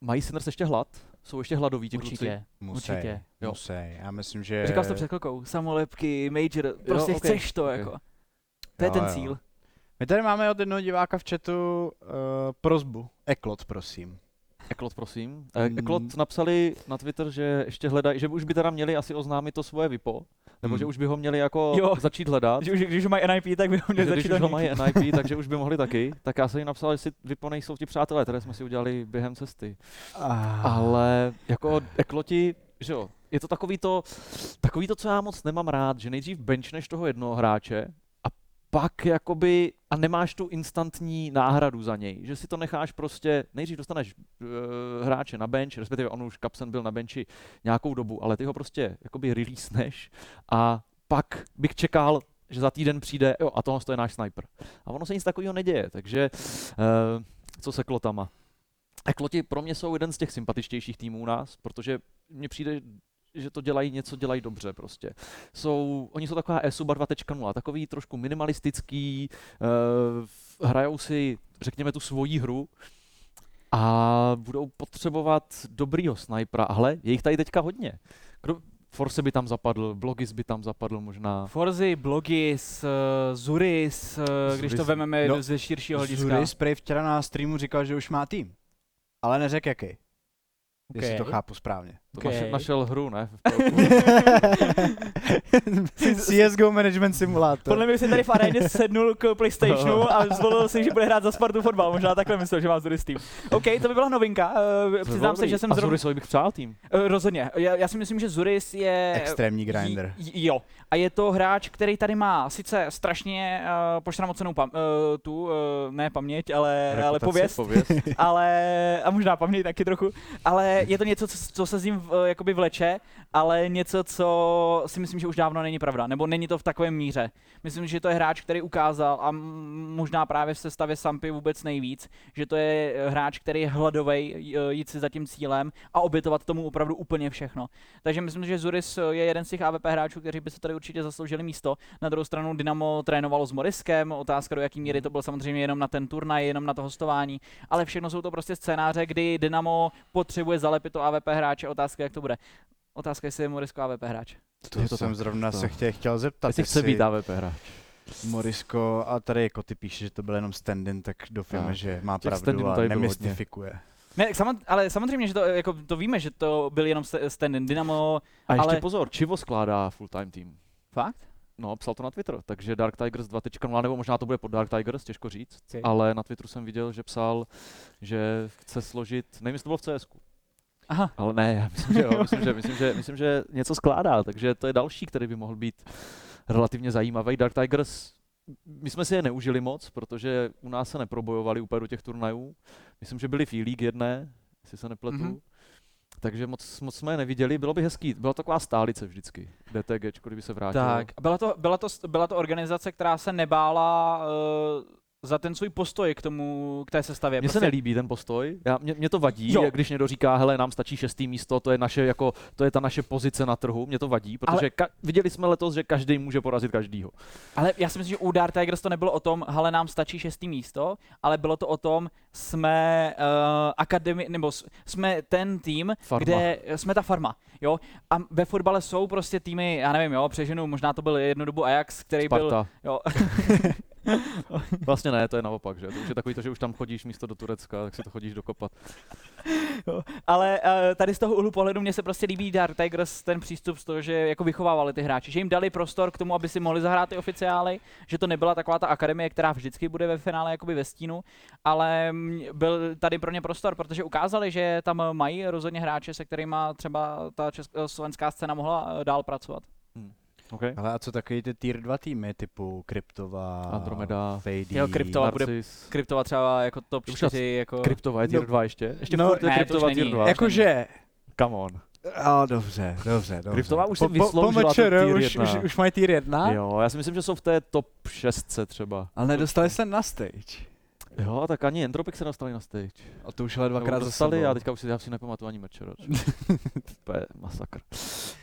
S1: Mají Sinners ještě hlad? Jsou ještě hladoví ti kluci?
S3: Určitě.
S2: Musej,
S3: Určitě.
S1: Jo.
S2: musej. Já myslím, že...
S3: Říkal jsi to před chvilkou, samolepky, major, prostě
S1: ok,
S3: chceš to
S1: ok.
S3: jako. To je
S2: Jo,
S3: ten
S2: jo.
S3: cíl.
S2: My tady máme od jednoho diváka v chatu uh, prozbu. Eklot, prosím.
S1: Eklot, prosím. E-
S2: Mm.
S1: Eklot napsali na Twitter, že ještě hledají, že už by teda měli asi oznámit to svoje VIPO, nebo
S2: Hmm.
S1: že už by ho měli jako
S3: Jo.
S1: začít hledat.
S3: Když, už- když mají NIP, tak by ho měli
S1: že když
S3: začít
S1: už ho mají NIP, <laughs> takže už by mohli taky. Tak já jsem jim napsal, jestli VIPO nejsou ti přátelé, které jsme si udělali během cesty.
S2: Ah.
S1: Ale jako ekloti, že jo, je to takový to, takový to, co já moc nemám rád, že nejdřív benchneš toho jednoho hráče pak jakoby, a nemáš tu instantní náhradu za něj, že si to necháš prostě, nejdřív dostaneš uh, hráče na bench, respektive on už Kapsen byl na benchi nějakou dobu, ale ty ho prostě jakoby releaseneš a pak bych čekal, že za týden přijde, jo, a tohle je náš sniper. A ono se nic takového neděje, takže uh, co se klotama? Ekloti pro mě jsou jeden z těch sympatičtějších týmů u nás, protože mně přijde, že to dělají něco, dělají dobře prostě. Jsou, oni jsou taková ESUBA 2.0, takový trošku minimalistický, uh, hrajou si, řekněme, tu svoji hru a budou potřebovat dobrýho snajpera. Ale je jich tady teďka hodně. Kdo, Force by tam zapadl, Blogis by tam zapadl možná.
S3: Forzy, Blogis, uh, Zuris, uh, když to
S1: Zuris.
S3: vezmeme
S2: No,
S3: ze širšího hlediska.
S2: Zury Spray včera na streamu říkal, že už má tým. Ale neřekl jaký. Okay. Jestli to chápu správně.
S1: To
S3: Okay.
S1: našel, našel hru, ne? <laughs> <laughs> <laughs>
S2: CSGO Management Simulator.
S3: Podle mě si tady v aréně sednul k PlayStationu a zvolil si, že bude hrát za Spartu fotbal. Možná takhle myslel, že má Zuris tým. OK, to by byla novinka. Uh, přiznám se, že jsem zrovna...
S1: Zurisovi bych přál tým.
S3: Uh, rozhodně. Já, já si myslím, že Zuris je...
S2: Extrémní grinder.
S3: J- jo. A je to hráč, který tady má sice strašně uh, pošramocenou pam- uh, tu, uh, ne paměť, ale, ale pověst,
S1: pověst.
S3: ale, a možná paměť taky trochu, ale je to něco, co, co se s ním v, jakoby vleče, ale něco, co si myslím, že už dávno není pravda, nebo není to v takovém míře. Myslím, že to je hráč, který ukázal a možná právě v sestavě Sampy vůbec nejvíc, že to je eh, hráč, který je hladovej j- jít si za tím cílem a obětovat tomu opravdu úplně všechno. Takže myslím, že Zuris je jeden z těch AVP hráčů, kteří by se tady určitě zasloužili místo. Na druhou stranu Dynamo trénovalo s Moriskem, otázka do jaký míry to byl samozřejmě jenom na ten turnaj, jenom na to hostování, ale všechno jsou to prostě scénáře, kdy Dynamo potřebuje zalepit to AVP hráče, otázka jak to bude. Otázka, jestli je Morisko AVP hráč.
S2: To,
S1: Je to
S2: jsem
S1: tak,
S2: zrovna
S1: to.
S2: se chtěl, chtěl zeptat.
S1: Jestli chce být AVP hráč.
S2: Morisko, a tady jako ty píše, že to byl jenom stand-in, tak doufáme,
S1: Tak.
S2: že má
S1: Těch
S2: pravdu a nemystifikuje.
S3: Ne, ale samozřejmě, že to, jako, to víme, že to byl jenom st- stand Dynamo,
S1: A ještě
S3: Ale-
S1: pozor, Čivo skládá full-time tým.
S3: fakt?
S1: No, psal to na Twitter, takže Dark Tigers 2.0, nebo možná to bude pod Dark Tigers, těžko říct,
S3: Okay.
S1: ale na Twitteru jsem viděl, že psal, že chce složit, nevím, jestli to bylo v CSku,
S3: Aha,
S1: ale ne, já myslím, že jo, <laughs> myslím, že, myslím, že, myslím, že něco skládá, takže to je další, který by mohl být relativně zajímavý. Dark Tigers, my jsme si je neužili moc, protože u nás se neprobojovali úplně do těch turnajů. Myslím, že byli v E-League jedné, jestli se nepletu.
S3: Mhm.
S1: Mm-hmm. Takže moc, moc jsme je neviděli, bylo by hezký, byla to taková stálice vždycky, DTG, kdyby se vrátilo.
S3: tak. Byla to, byla, to, byla to organizace, která se nebála uh, za ten svůj postoj k tomu, k té sestavě.
S1: Mně se nelíbí ten postoj, já, mě, mě to vadí,
S3: Jo.
S1: když někdo říká, hele, nám stačí šestý místo, to je, naše, jako, to je ta naše pozice na trhu, mě to vadí, protože
S3: Ale-
S1: ka- viděli jsme letos, že každý může porazit každýho.
S3: Ale já si myslím, že u Dark Tigers to nebylo o tom, hele, nám stačí šestý místo, ale bylo to o tom, jsme uh, akademi, nebo jsme ten tým,
S1: Farma.
S3: kde jsme ta farma, jo. A ve fotbale jsou prostě týmy, já nevím, jo, přeženu, možná to byl jednu dobu Ajax, který byl,
S1: Sparta.
S3: jo, <laughs> <laughs> <laughs>
S1: Vlastně ne, to je naopak, že? To už je takový to, že už tam chodíš místo do Turecka, tak si to chodíš dokopat.
S3: Ale uh, tady z toho úhlu pohledu mně se prostě líbí Dark Tigers ten přístup z toho, že jako vychovávali ty hráči, že jim dali prostor k tomu, aby si mohli zahrát ty oficiály, že to nebyla taková ta akademie, která vždycky bude ve finále jakoby ve stínu, ale mm, byl tady pro ně prostor, protože ukázali, že tam mají rozhodně hráče, se kterými třeba ta česká, slovenská scéna mohla eh, dál pracovat.
S1: Okay?
S2: Ale a co takový ty tier 2 týmy, typu Kryptova,
S1: Andromeda,
S2: Fady,
S3: Jo, Kryptova bude-
S1: Narcis,
S3: Kryptova třeba jako top
S1: Už
S3: 4, jako...
S1: Kryptova je tier
S2: No,
S1: 2 ještě? Ještě
S2: no,
S1: je
S3: ne,
S1: Kryptova tier
S3: není.
S1: 2.
S2: Jakože,
S1: Come on.
S2: a dobře, dobře, dobře.
S1: Kryptová už
S2: po,
S1: si vysloužila
S2: po, po MČR
S1: tier
S2: už,
S1: jedna.
S2: už, už mají tier 1,
S1: Jo, já si myslím, že jsou v té top 6 třeba.
S2: ale nedostali se na stage.
S1: Jo, tak ani Entropic se dostali na stage.
S2: A to už ale dvakrát za
S1: dostali, já teďka už si, já si nepamatuju ani mečer. <laughs> to je masakr.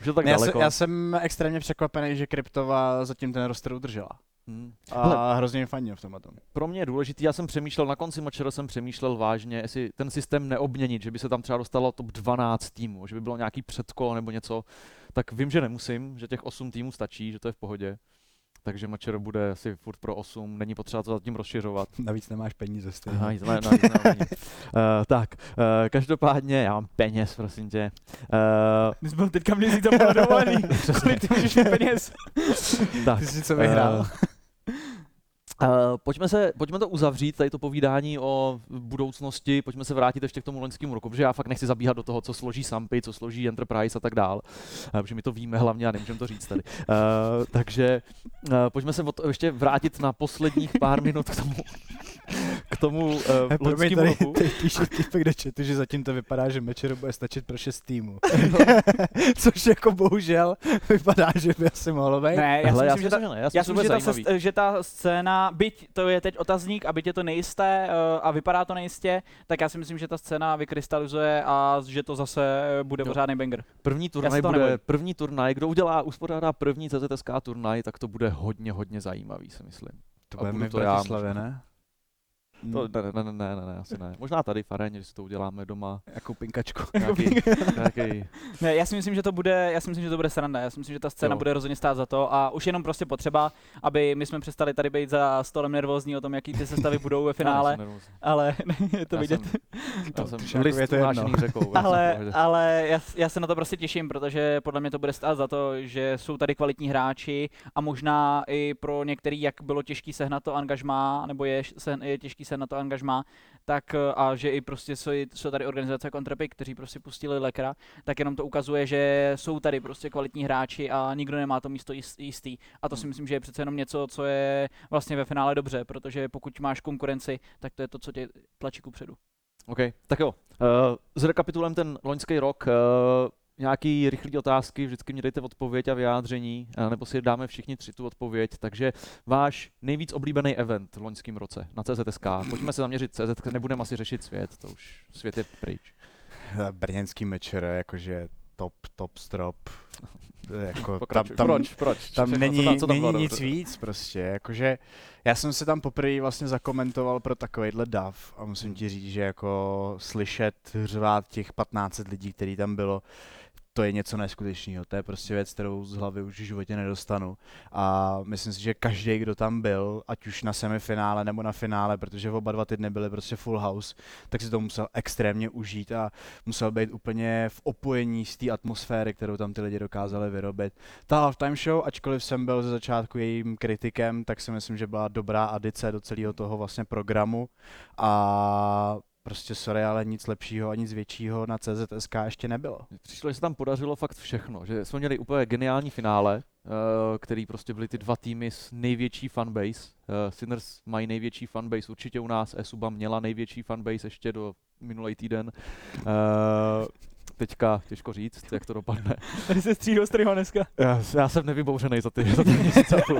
S1: Už je to tak
S2: Ne, já, se,
S1: daleko.
S2: já jsem extrémně překvapený, že Kryptova zatím ten roster udržela.
S1: Hmm.
S2: A
S1: Hele.
S2: hrozně mi fandím v tomhle tom.
S1: Pro mě je důležitý, já jsem přemýšlel, na konci Mačera jsem přemýšlel vážně, jestli ten systém neobměnit, že by se tam třeba dostalo top 12 týmů, že by bylo nějaký předkolo nebo něco, tak vím, že nemusím, že těch 8 týmů stačí, že to je v pohodě. Takže Mačer bude asi furt pro 8, není potřeba to zatím rozšiřovat. <laughs>
S2: Navíc nemáš peníze stejně.
S1: Aha, ne, ne, ne, ne, ne. Uh, tak, uh, každopádně, já mám peněz, prosím tě. Uh,
S3: My jsme byl teďka měsíc zapovedovaný. <laughs> Kolik ty můžeš mít peněz?
S1: tak,
S2: Ty jsi co vyhrál.
S1: Uh, pojďme, se, pojďme to uzavřít, tady to povídání o budoucnosti, pojďme se vrátit ještě k tomu loňskému roku, protože já fakt nechci zabíhat do toho, co složí Sampy, co složí Enterprise a tak dál, uh, protože my to víme hlavně a nemůžeme to říct tady. Uh, takže uh, pojďme se od, ještě vrátit na posledních pár <laughs> minut k tomu, k tomu uh, loňskému
S2: tady,
S1: roku.
S2: tady píše týpek do chatu, že zatím to vypadá, že Mečero bude stačit pro šest týmů. <laughs> Což jako bohužel vypadá, že by asi mohlo být.
S3: Ne, já
S1: Hele,
S3: si
S1: já
S3: myslím, že ta,
S1: že ne, já si
S3: Já
S1: myslím, že
S3: ta, že ta scéna, byť to je teď otazník a byť je to nejisté uh, a vypadá to nejistě, tak já si myslím, že ta scéna vykrystalizuje a že to zase bude
S1: Jo.
S3: pořádný banger.
S1: První turnaj bude,
S3: nebojím.
S1: první turnaj, kdo udělá, uspořádá první CZSK turnaj, tak to bude hodně, hodně zajímavý, si myslím.
S2: To my v
S1: to já
S2: Bratislavě, ne?
S1: To, ne, ne, ne, ne, ne, ne, asi ne. Možná tady v aréně, že si to uděláme doma.
S2: Jako pinkačku.
S1: Nějaký, <laughs> nějaký,
S3: Ne, já si myslím, že to bude, já si myslím, že to bude sranda. Já si myslím, že ta scéna
S1: Jo.
S3: bude rozhodně stát za to a už jenom prostě potřeba, aby my jsme přestali tady být za stolem nervózní o tom, jaký ty sestavy budou ve <laughs> finále, ale je to
S1: já
S3: vidět.
S1: Jsem, já
S2: To-
S1: jsem
S2: to-
S1: list
S2: je to jedno.
S1: unášený řekou. já
S3: Ale, ale já, já se na to prostě těším, protože podle mě to bude stát za to, že jsou tady kvalitní hráči a možná i pro některý, jak bylo těžký sehnat to angažmá, nebo je, se, je těžký sehnat to angažmá, tak eh, a že i prostě jsou, jsou tady organizace jako Entrepik, kteří prostě pustili Lekra, tak jenom to ukazuje, že jsou tady prostě kvalitní hráči a nikdo nemá to místo jist- jistý. A to si myslím, že je přece jenom něco, co je vlastně ve finále dobře, protože pokud máš konkurenci, tak to je to, co tě tlačí kupředu.
S1: OK, tak jo. Uh, zrekapitulujeme ten loňský rok. Uh, nějaký rychlé otázky, vždycky mi dejte odpověď a vyjádření, nebo si dáme všichni tři tu odpověď. Takže váš nejvíc oblíbený event v loňském roce na CZSK. Pojďme se zaměřit CZ, nebudeme asi řešit svět, to už svět je pryč.
S2: Brněnský mečer, jakože top, top strop. Jako <laughs> tam, tam,
S1: proč, proč?
S2: tam
S1: Všechno,
S2: není,
S1: co tam, co tam bylo
S2: není nic
S1: dobře?
S2: víc prostě, jakože já jsem se tam poprvé vlastně zakomentoval pro takovejhle dav a musím ti říct, že jako slyšet řvát těch 15 lidí, který tam bylo, to je něco neskutečného. To je prostě věc, kterou z hlavy už v životě nedostanu. A myslím si, že každý, kdo tam byl, ať už na semifinále nebo na finále, protože oba dva ty dny byly prostě full house, tak si to musel extrémně užít a musel být úplně v opojení z té atmosféry, kterou tam ty lidi dokázali vyrobit. Ta halftime show, ačkoliv jsem byl ze začátku jejím kritikem, tak si myslím, že byla dobrá adice do celého toho vlastně programu a prostě sorry, ale nic lepšího a nic většího na CZSK ještě nebylo.
S1: Přišlo, že se tam podařilo fakt všechno, že jsme měli úplně geniální finále, eh, který prostě byly ty dva týmy s největší fanbase. Eh, Sinners mají největší fanbase určitě u nás, Esuba měla největší fanbase ještě do minulý týden. Eh, Teďka těžko říct, jak to dopadne. <laughs>
S3: Tady se střídou Stryho dneska.
S1: Já, já jsem nevybouřený za ty, za ty měsíce a. Uh,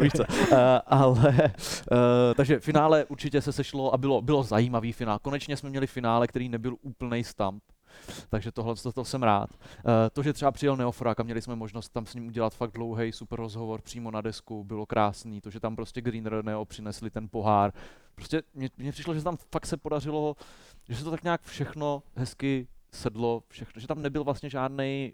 S1: <laughs> ale, uh, takže finále určitě se sešlo a bylo, bylo zajímavý finál. Konečně jsme měli finále, který nebyl úplný stamp. Takže tohle to, to jsem rád. Uh, to, že třeba přijel Neofrak a měli jsme možnost tam s ním udělat fakt dlouhý super rozhovor přímo na desku, bylo krásný. To, že tam prostě Greener Neo přinesli ten pohár. Prostě mně přišlo, že tam fakt se podařilo, že se to tak nějak všechno hezky sedlo, všechno, že tam nebyl vlastně žádný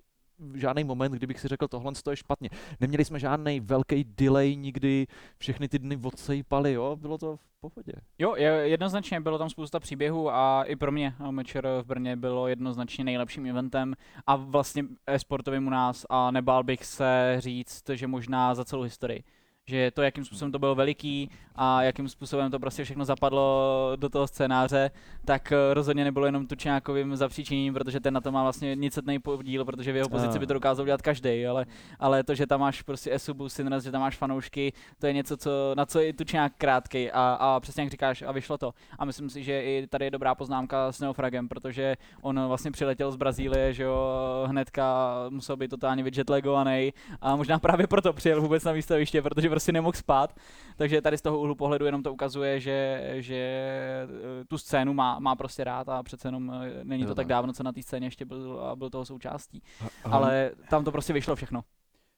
S1: žádný moment, kdybych si řekl, tohle to je špatně. Neměli jsme žádný velký delay nikdy, všechny ty dny odsejpaly, jo, bylo to v pohodě.
S3: Jo, je, jednoznačně bylo tam spousta příběhů a i pro mě eh, Mečer v Brně bylo jednoznačně nejlepším eventem a vlastně e-sportovým u nás a nebál bych se říct, že možná za celou historii. Že to, jakým způsobem to bylo veliký a jakým způsobem to prostě všechno zapadlo do toho scénáře, tak eh, rozhodně nebylo jenom Tučňákovým zapříčiněním, protože ten na to má vlastně nicetný podíl, protože v jeho pozici by to dokázal udělat každý, ale, ale to, že tam máš prostě Esubu, Sinres, že tam máš fanoušky, to je něco, co, na co je Tučňák krátkej a, a přesně jak říkáš, a vyšlo to. A myslím si, že i tady je dobrá poznámka s Neofragem, protože on vlastně přiletěl z Brazílie, že jo, hnedka musel být totálně vyjetlagovaný a možná právě proto přijel vůbec na výstaviště, protože prostě nemohl spát. Takže tady z toho úhlu pohledu jenom to ukazuje, že, že eh, tu scénu má, má prostě rád a přece jenom eh, není to tak
S1: no.
S3: dávno, co na té scéně ještě byl a byl toho součástí. Ale tam to prostě vyšlo všechno.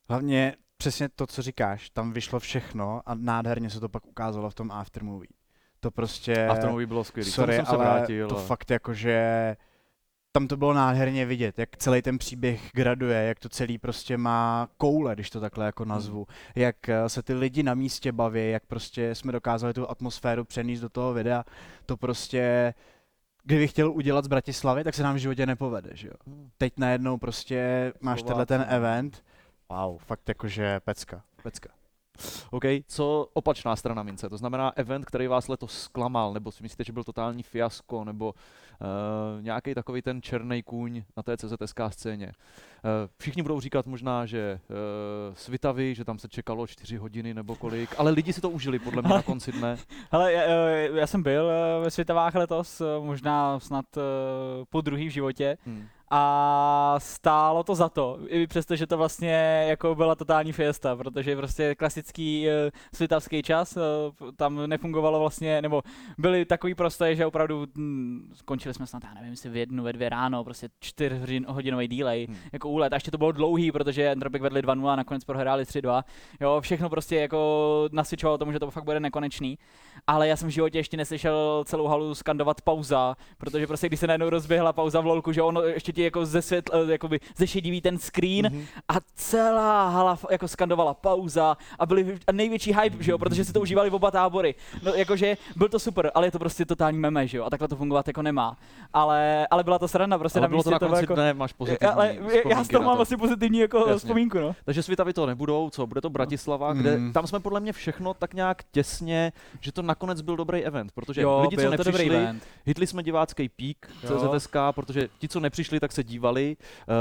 S2: Hlavně přesně to, co říkáš, tam vyšlo všechno a nádherně se to pak ukázalo v tom aftermovie. To prostě...
S1: A v tom bylo tomu
S2: Sorry,
S1: jsem se
S2: ale
S1: vrátil.
S2: to
S1: ale-
S2: fakt jakože tam to bylo nádherně vidět, jak celý ten příběh graduje, jak to celý prostě má koule, když to takhle jako nazvu, jak eh, se ty lidi na místě baví, jak prostě jsme dokázali tu atmosféru přenést do toho videa, to prostě kdybych chtěl udělat z Bratislavy, tak se nám v životě nepovede, že jo.
S1: Hmm.
S2: Teď najednou prostě máš tenhle ten event, wow, fakt jakože pecka, pecka.
S1: OK, co opačná strana mince? To znamená event, který vás letos zklamal, nebo si myslíte, že byl totální fiasko, nebo uh, nějaký takový ten černý kůň na té CZSK scéně. Uh, všichni budou říkat možná, že uh, Svitavy, že tam se čekalo čtyři hodiny nebo kolik, ale lidi si to užili podle mě na konci dne. <laughs>
S3: Hele, já, já jsem byl eh, ve Světovách letos, eh, možná snad eh, po druhý v životě
S1: Hmm.
S3: A stálo to za to, i přesto, že to vlastně jako byla totální fiesta, protože prostě klasický uh, svitavský čas, uh, tam nefungovalo vlastně, nebo byly takový prostoje, že opravdu hm, skončili jsme snad, já nevím, jestli v jednu, ve dvě ráno, prostě čtyřhodinový delay, hmm. jako úlet, a ještě to bylo dlouhý, protože Entropik vedli 2-0 a nakonec prohráli 3-2, jo, všechno prostě jako nasvědčovalo tomu, že to fakt bude nekonečný, ale já jsem v životě ještě neslyšel celou halu skandovat pauza, protože prostě když se najednou rozběhla pauza v lolku, že ono ještě ti jako ze světla, eh, jakoby zešedivý ten screen mm-hmm. a celá hala jako skandovala pauza a byli a největší hype, že jo, protože si to užívali v oba tábory. No jakože byl to super, ale je to prostě totální meme, že jo, a takhle to fungovat jako nemá. Ale, ale byla to sranda, prostě
S1: ale
S3: na
S1: bylo to na konci
S3: jako,
S1: dne, máš pozitivní
S3: ale já z toho mám asi pozitivní jako Jasně. vzpomínku, no.
S1: Takže Svitavy to nebudou, co, bude to Bratislava, kde mm. tam jsme podle mě všechno tak nějak těsně, že to nakonec byl dobrý event, protože jo, lidi, co nepřišli, hitli jsme divácký pík CZSK, protože ti, co nepřišli, tak se dívali. Uh,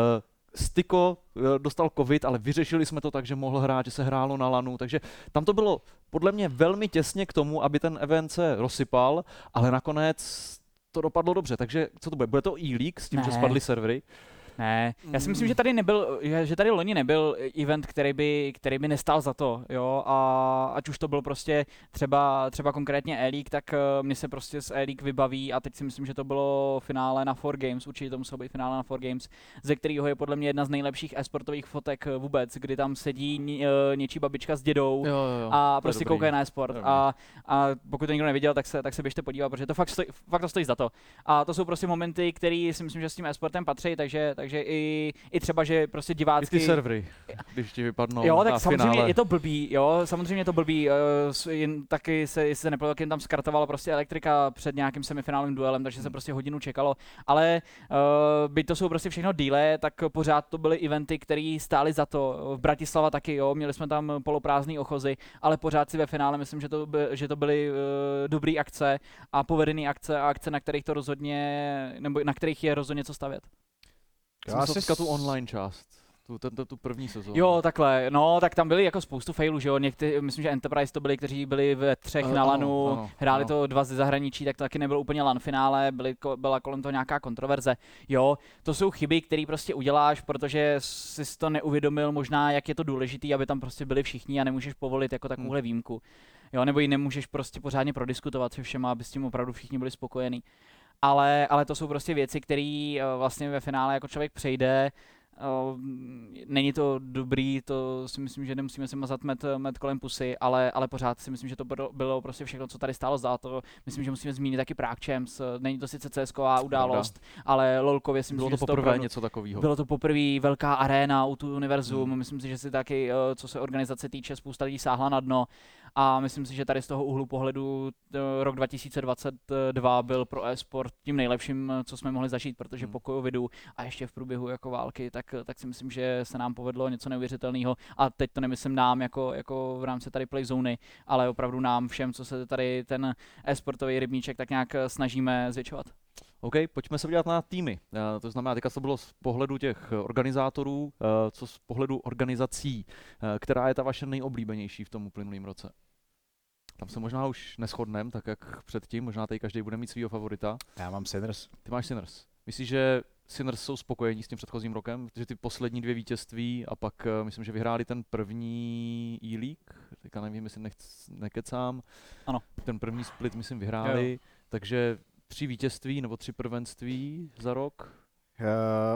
S1: Styko eh, dostal covid, ale vyřešili jsme to tak, že mohl hrát, že se hrálo na lanu, takže tam to bylo podle mě velmi těsně k tomu, aby ten event se rozsypal, ale nakonec to dopadlo dobře, takže co to bude? Bude to e-league s tím, ne. že spadly servery?
S3: Ne, já si myslím, že tady nebyl, že tady loni nebyl event, který by, který by nestál za to, jo, a ať už to byl prostě třeba, třeba konkrétně e tak uh, mě se prostě z e vybaví a teď si myslím, že to bylo finále na 4 Games, určitě to muselo být finále na 4 Games, ze kterého je podle mě jedna z nejlepších esportových fotek eh, vůbec, kdy tam sedí uh, něčí babička s dědou
S1: jo, jo,
S3: a prostě koukají na esport a, a pokud to nikdo neviděl, tak se, tak se běžte podívat, protože to fakt, stojí, fakt to stojí za to. A to jsou prostě momenty, které si myslím, že s tím esportem patří, takže, takže takže i, i třeba, že prostě divácky...
S1: I ty servery, když ti vypadnou
S3: Jo, tak
S1: na
S3: samozřejmě
S1: finále.
S3: je to blbý, jo, samozřejmě je to blbý, uh, jen taky se, jestli se nepletu, tam skartovala prostě elektrika před nějakým semifinálním duelem, takže se prostě hodinu čekalo, ale uh, byť to jsou prostě všechno díle, tak pořád to byly eventy, které stály za to. V Bratislava taky, jo, měli jsme tam poloprázdný ochozy, ale pořád si ve finále myslím, že to, by, že to byly uh, dobré akce a povedené akce a akce, na kterých to rozhodně, nebo na kterých je rozhodně co stavět.
S1: Já jsem si tu online část. Tu, tu, tu první sezónu.
S3: Jo, takhle. No, tak tam byly jako spoustu failů, že jo. Někdy, myslím, že Enterprise to byli, kteří byli ve třech uh, na lanu, ano, ano, hráli ano. to dva ze zahraničí, tak to taky nebylo úplně lan finále, byly, byla kolem toho nějaká kontroverze. Jo, to jsou chyby, které prostě uděláš, protože jsi to neuvědomil možná, jak je to důležité, aby tam prostě byli všichni a nemůžeš povolit jako takovouhle hmm. výjimku. Jo, nebo ji nemůžeš prostě pořádně prodiskutovat se všema, aby s tím opravdu všichni byli spokojení ale, ale to jsou prostě věci, které eh, vlastně ve finále jako člověk přejde, Uh, není to dobrý, to si myslím, že nemusíme si mazat met, met kolem pusy, ale, ale pořád si myslím, že to bylo, prostě všechno, co tady stálo za to. Myslím, že musíme zmínit taky Prague Champs. Není to sice CSková událost, Pravda. ale lolkově si
S1: myslím,
S3: bylo
S1: to poprvé opravdu, něco takového.
S3: Bylo to poprvé velká aréna u tu univerzum. Hmm. Myslím si, že si taky, eh, co se organizace týče, spousta lidí sáhla na dno a myslím si, že tady z toho úhlu pohledu rok 2022 byl pro e-sport tím nejlepším, co jsme mohli zažít, protože hmm. po covidu a ještě v průběhu jako války, tak, tak si myslím, že se nám povedlo něco neuvěřitelného a teď to nemyslím nám jako, jako v rámci tady Playzony, ale opravdu nám všem, co se tady ten e-sportový rybníček tak nějak snažíme zvětšovat.
S1: OK, pojďme se podívat na týmy. Uh, to znamená, teďka to bylo z pohledu těch organizátorů, uh, co z pohledu organizací, uh, která je ta vaše nejoblíbenější v tom uplynulém roce? Tam se možná už neschodneme, tak jak předtím, možná tady každý bude mít svého favorita.
S2: Já mám Sinners.
S1: Ty máš Sinners. Myslíš, že Sinners jsou spokojení s tím předchozím rokem, protože ty poslední dvě vítězství a pak uh, myslím, že vyhráli ten první e-league, teďka nevím, jestli nechc, nekecám.
S3: Ano.
S1: Ten první split, myslím, vyhráli, jo. takže tři vítězství nebo tři prvenství za rok.
S2: Uh,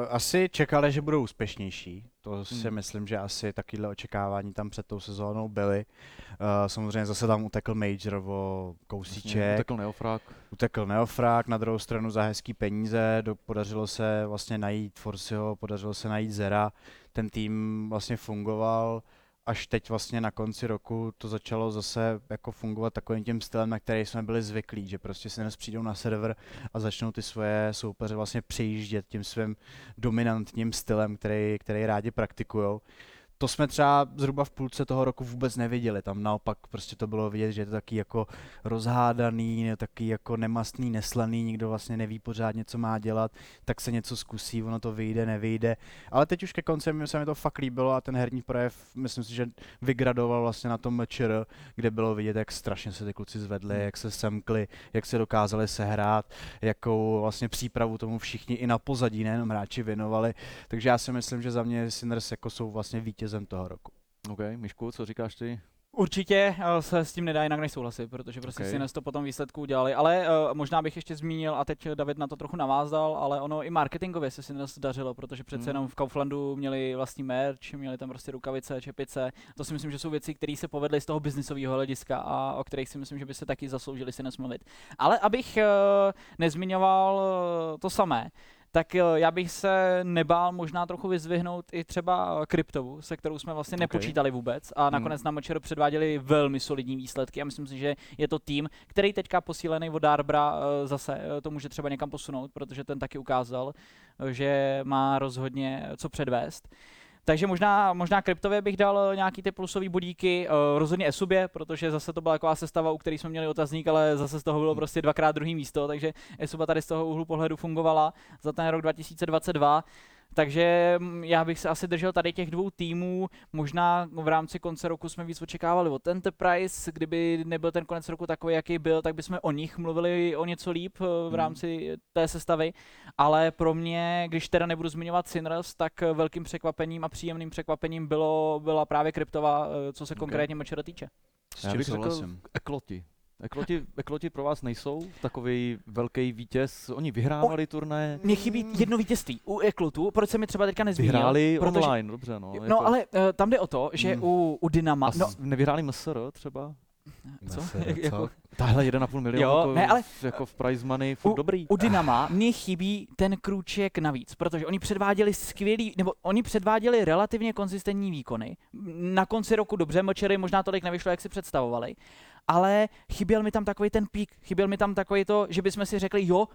S2: asi čekali, že budou úspěšnější. To hmm. si myslím, že asi takovéhle očekávání tam před tou sezónou byly. Uh, samozřejmě zase tam utekl Major o kousíček. Vlastně,
S1: utekl Neofrák.
S2: Utekl Neofrák, na druhou stranu za hezký peníze. Do, podařilo se vlastně najít Forsiho, podařilo se najít Zera. Ten tým vlastně fungoval až teď vlastně na konci roku to začalo zase jako fungovat takovým tím stylem, na který jsme byli zvyklí, že prostě si dnes přijdou na server a začnou ty svoje soupeře vlastně přejíždět tím svým dominantním stylem, který, který rádi praktikují to jsme třeba zhruba v půlce toho roku vůbec neviděli. Tam naopak prostě to bylo vidět, že je to taky jako rozhádaný, taky jako nemastný, neslaný, nikdo vlastně neví pořádně, co má dělat, tak se něco zkusí, ono to vyjde, nevyjde. Ale teď už ke konci se mi to fakt líbilo a ten herní projev, myslím si, že vygradoval vlastně na tom mečer, kde bylo vidět, jak strašně se ty kluci zvedli, jak se semkli, jak se dokázali sehrát, jakou vlastně přípravu tomu všichni i na pozadí, nejenom hráči věnovali. Takže já si myslím, že za mě Sinners jako jsou vlastně vítězem toho roku.
S1: OK, Mišku, co říkáš ty?
S3: Určitě eh, se s tím nedá jinak než souhlasit, protože prostě okay. si to potom výsledku udělali, ale uh, možná bych ještě zmínil, a teď David na to trochu navázal, ale ono i marketingově se si dařilo, protože přece mm. jenom v Kauflandu měli vlastní merch, měli tam prostě rukavice, čepice, to si myslím, že jsou věci, které se povedly z toho biznisového hlediska a o kterých si myslím, že by se taky zasloužili si nesmluvit. Ale abych uh, nezmiňoval to samé, tak já bych se nebál možná trochu vyzvihnout i třeba kryptovu, se kterou jsme vlastně okay. nepočítali vůbec a hmm. nakonec hmm. nám Močero předváděli velmi solidní výsledky a myslím si, že je to tým, který teďka posílený od Darbra eh, zase eh, to může třeba někam posunout, protože ten taky ukázal, eh, že má rozhodně co předvést. Takže možná, možná kryptově bych dal nějaký ty plusové bodíky, uh, rozhodně Esubě, protože zase to byla taková sestava, u které jsme měli otazník, ale zase z toho bylo prostě dvakrát druhý místo, takže Esuba tady z toho úhlu pohledu fungovala za ten rok 2022. Takže mm, já bych se asi držel tady těch dvou týmů. Možná v rámci konce roku jsme víc očekávali od Enterprise. Kdyby nebyl ten konec roku takový, jaký byl, tak bychom o nich mluvili o něco líp eh, v hmm. rámci té sestavy. Ale pro mě, když teda nebudu zmiňovat Sinners, tak velkým překvapením a příjemným překvapením bylo, byla právě kryptová, eh, co se okay. konkrétně Mečera týče.
S1: Já bych řekl Ekloti. Ekloti, Ekloti pro vás nejsou takový velký vítěz? Oni vyhrávali turné.
S3: Mně chybí jedno vítězství u Eklotu, proč se mi třeba teďka nezmínil?
S1: Vyhráli protože, online, dobře no.
S3: No jako... ale uh, tam jde o to, že hmm. u, u Dynama...
S1: A
S3: no,
S1: nevyhráli MSR třeba?
S3: Co? <laughs> Jak, jako...
S1: Tahle 1,5 milionu jo, jako, ne, ale, jako v prize money, furt
S3: u,
S1: dobrý.
S3: U Dynama mně chybí ten krůček navíc, protože oni předváděli skvělý, nebo oni předváděli relativně konzistentní výkony. Na konci roku dobře, močery možná tolik nevyšlo, jak si představovali, ale chyběl mi tam takový ten pík, chyběl mi tam takový to, že bychom si řekli, jo,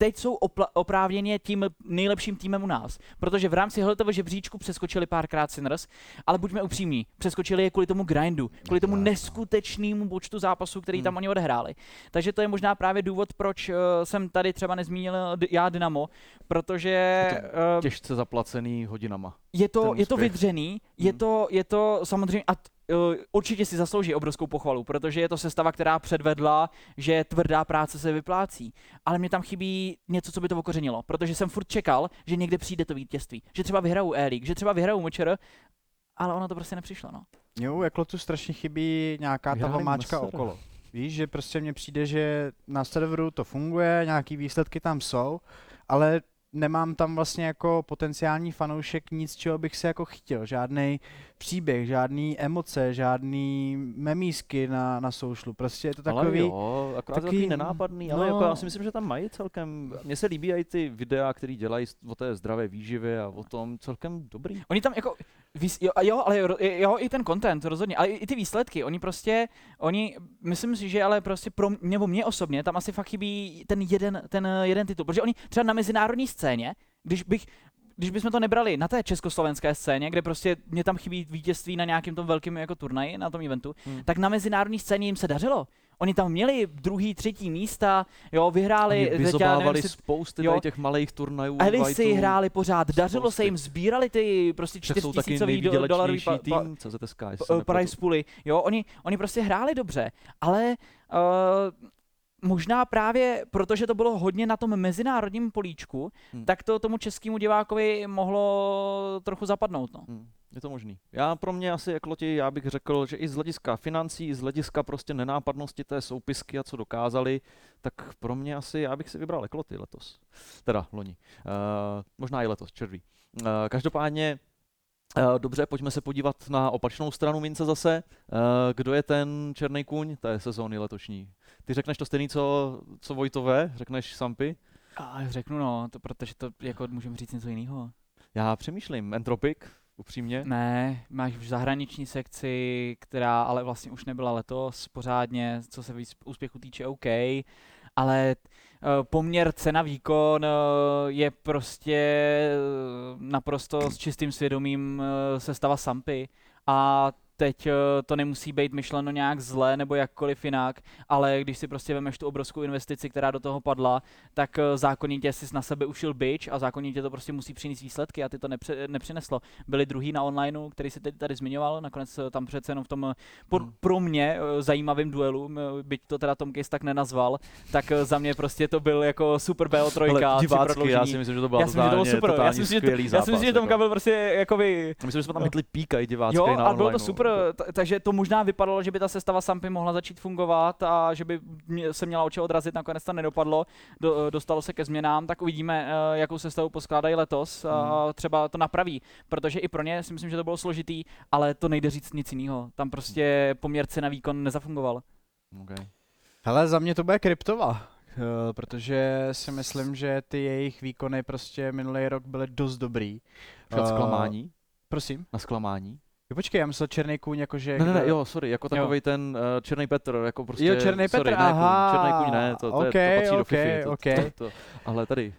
S3: teď jsou opla- oprávněně tím nejlepším týmem u nás. Protože v rámci toho žebříčku přeskočili párkrát Sinners, ale buďme upřímní, přeskočili je kvůli tomu grindu, kvůli tomu neskutečnému počtu zápasů, který hmm. tam oni odehráli. Takže to je možná právě důvod, proč uh, jsem tady třeba nezmínil já Dynamo, protože...
S1: Je to uh, těžce zaplacený hodinama.
S3: Je to, je to vydřený, hmm. je, to, je to samozřejmě... A t- Eh, určitě si zaslouží obrovskou pochvalu, protože je to sestava, která předvedla, že tvrdá práce se vyplácí. Ale mě tam chybí něco, co by to okořenilo, protože jsem furt čekal, že někde přijde to vítězství. Že třeba vyhrajou e že třeba vyhrajou Močer, ale ono to prostě nepřišlo. No.
S2: Jo, jako tu strašně chybí nějaká ta máčka okolo. Víš, že prostě mně přijde, že na serveru to funguje, nějaký výsledky tam jsou, ale nemám tam vlastně jako potenciální fanoušek nic, čeho bych se jako chtěl. Žádný příběh, žádný emoce, žádný memísky na, na soušlu. Prostě je to takový... Ale
S1: jo, akorát takový, takový nenápadný, no, ale jako já si myslím, že tam mají celkem... Mně se líbí i ty videa, které dělají o té zdravé výživě a o tom celkem dobrý.
S3: Oni tam jako... Jo, jo, ale jo, i ten content rozhodně, ale i ty výsledky, oni prostě, oni, myslím si, že ale prostě pro mě, nebo mě osobně, tam asi fakt chybí ten jeden, ten jeden titul, protože oni třeba na mezinárodní scéně, když bych, když bychom to nebrali na té československé scéně, kde prostě mě tam chybí vítězství na nějakém tom velkém jako turnaji, na tom eventu, hmm. tak na mezinárodní scéně jim se dařilo. Oni tam měli druhý, třetí místa, jo, vyhráli.
S1: Oni vyzobávali spousty jo, těch malých turnajů.
S3: Elisy hráli pořád, dařilo spousty. se jim, sbírali ty prostě čtyřtisícový do, dolarový
S1: pa, pa, tým, CZSK,
S3: price pooly. Jo, oni, oni prostě hráli dobře, ale uh, možná právě protože to bylo hodně na tom mezinárodním políčku, hmm. tak to tomu českému divákovi mohlo trochu zapadnout. No. Hmm.
S1: Je to možný. Já pro mě asi jak loti, já bych řekl, že i z hlediska financí, i z hlediska prostě nenápadnosti té soupisky a co dokázali, tak pro mě asi já bych si vybral ekloty letos. Teda loni. Uh, možná i letos, červí. Uh, každopádně Uh, dobře, pojďme se podívat na opačnou stranu mince zase. Uh, kdo je ten černý kůň té sezóny letošní? Ty řekneš to stejný, co, co Vojtové? Řekneš Sampy?
S3: A řeknu no, to, protože to jako můžeme říct něco jiného.
S1: Já přemýšlím. Entropic, upřímně?
S3: Ne, máš v zahraniční sekci, která ale vlastně už nebyla letos pořádně, co se úspěchu týče OK, ale poměr cena výkon je prostě naprosto s čistým svědomím sestava Sampy a teď eh, to nemusí být myšleno nějak zle nebo jakkoliv jinak, ale když si prostě vemeš tu obrovskou investici, která do toho padla, tak eh, zákonitě si na sebe ušil byč a zákonitě to prostě musí přinést výsledky a ty to nepře- nepřineslo. Byli druhý na onlineu, který si teď tady zmiňoval, nakonec eh, tam přece jenom v tom por- hmm. pro mě zajímavým duelu, byť to teda Tom Case tak nenazval, tak za mě prostě to byl jako super BO3.
S1: Ale divácky, já si myslím, že to bylo já myslím, že to bylo super. Já si myslím, že, to, já si myslím,
S3: že Tomka byl prostě jako by...
S1: Myslím, že jsme tam hitli píka i divácky
S3: jo,
S1: na a
S3: bylo to super, takže to možná vypadalo, že by ta sestava Sampy mohla začít fungovat a že by se měla oči odrazit, nakonec to nedopadlo, do, dostalo se ke změnám, tak uvidíme, eh, jakou sestavu poskládají letos a hmm. třeba to napraví, protože i pro ně si myslím, že to bylo složitý, ale to nejde říct nic jiného. Tam prostě poměrce na výkon nezafungoval.
S1: Okay.
S2: Hele, za mě to bude kryptova, eh, protože si myslím, že ty jejich výkony prostě minulý rok byly dost dobrý.
S1: Před zklamání?
S2: Prosím?
S1: Na zklamání?
S2: Jo, počkej, já myslel Černý kůň, jakože...
S1: Ne, ne, ne, jo, sorry, jako takový ten uh, Černý Petr, jako prostě...
S2: Jo, Černý Petr,
S1: sorry,
S2: aha.
S1: Ne, černý kůň ne, to, to,
S2: okay,
S1: je, to patří
S2: okay,
S1: do FIFA. To,
S2: okay.
S1: to, to, ale tady,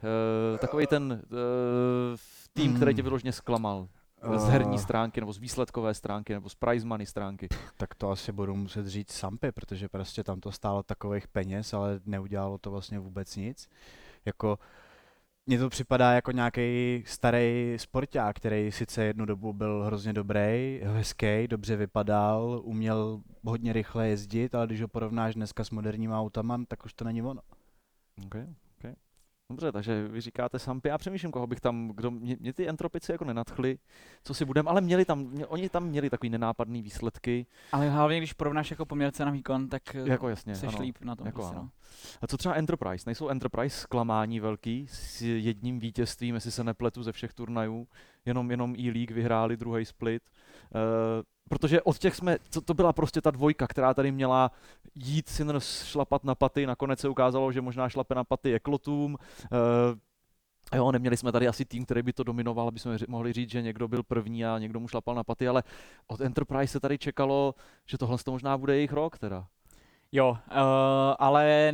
S1: uh, takový ten uh, tým, hmm. který tě vyloženě zklamal. Z herní stránky, nebo z výsledkové stránky, nebo z prize money stránky.
S2: Tak to asi budu muset říct Sampy, protože prostě tam to stálo takových peněz, ale neudělalo to vlastně vůbec nic. Jako, mně to připadá jako nějaký starý sporták, který sice jednu dobu byl hrozně dobrý, hezký, dobře vypadal, uměl hodně rychle jezdit, ale když ho porovnáš dneska s moderníma autama, tak už to není ono.
S1: Okay. Dobře, takže vy říkáte Sampy, já přemýšlím, koho bych tam, kdo, mě, mě ty entropici jako nenadchly, co si budem, ale měli tam, mě, oni tam měli takový nenápadný výsledky.
S3: Ale hlavně, když porovnáš jako poměrce na výkon, tak
S1: jako jasně,
S3: seš
S1: ano,
S3: líp na tom.
S1: Jako
S3: prostě,
S1: ano. No. A co třeba Enterprise? Nejsou Enterprise zklamání velký s jedním vítězstvím, jestli se nepletu ze všech turnajů, jenom, jenom E-League vyhráli druhý split. Uh, protože od těch jsme, to, to byla prostě ta dvojka, která tady měla jít Sinners šlapat na paty, nakonec se ukázalo, že možná šlape na paty je uh, Jo, neměli jsme tady asi tým, který by to dominoval, aby jsme mohli říct, že někdo byl první a někdo mu šlapal na paty, ale od Enterprise se tady čekalo, že tohle to možná bude jejich rok teda.
S3: Jo, uh, ale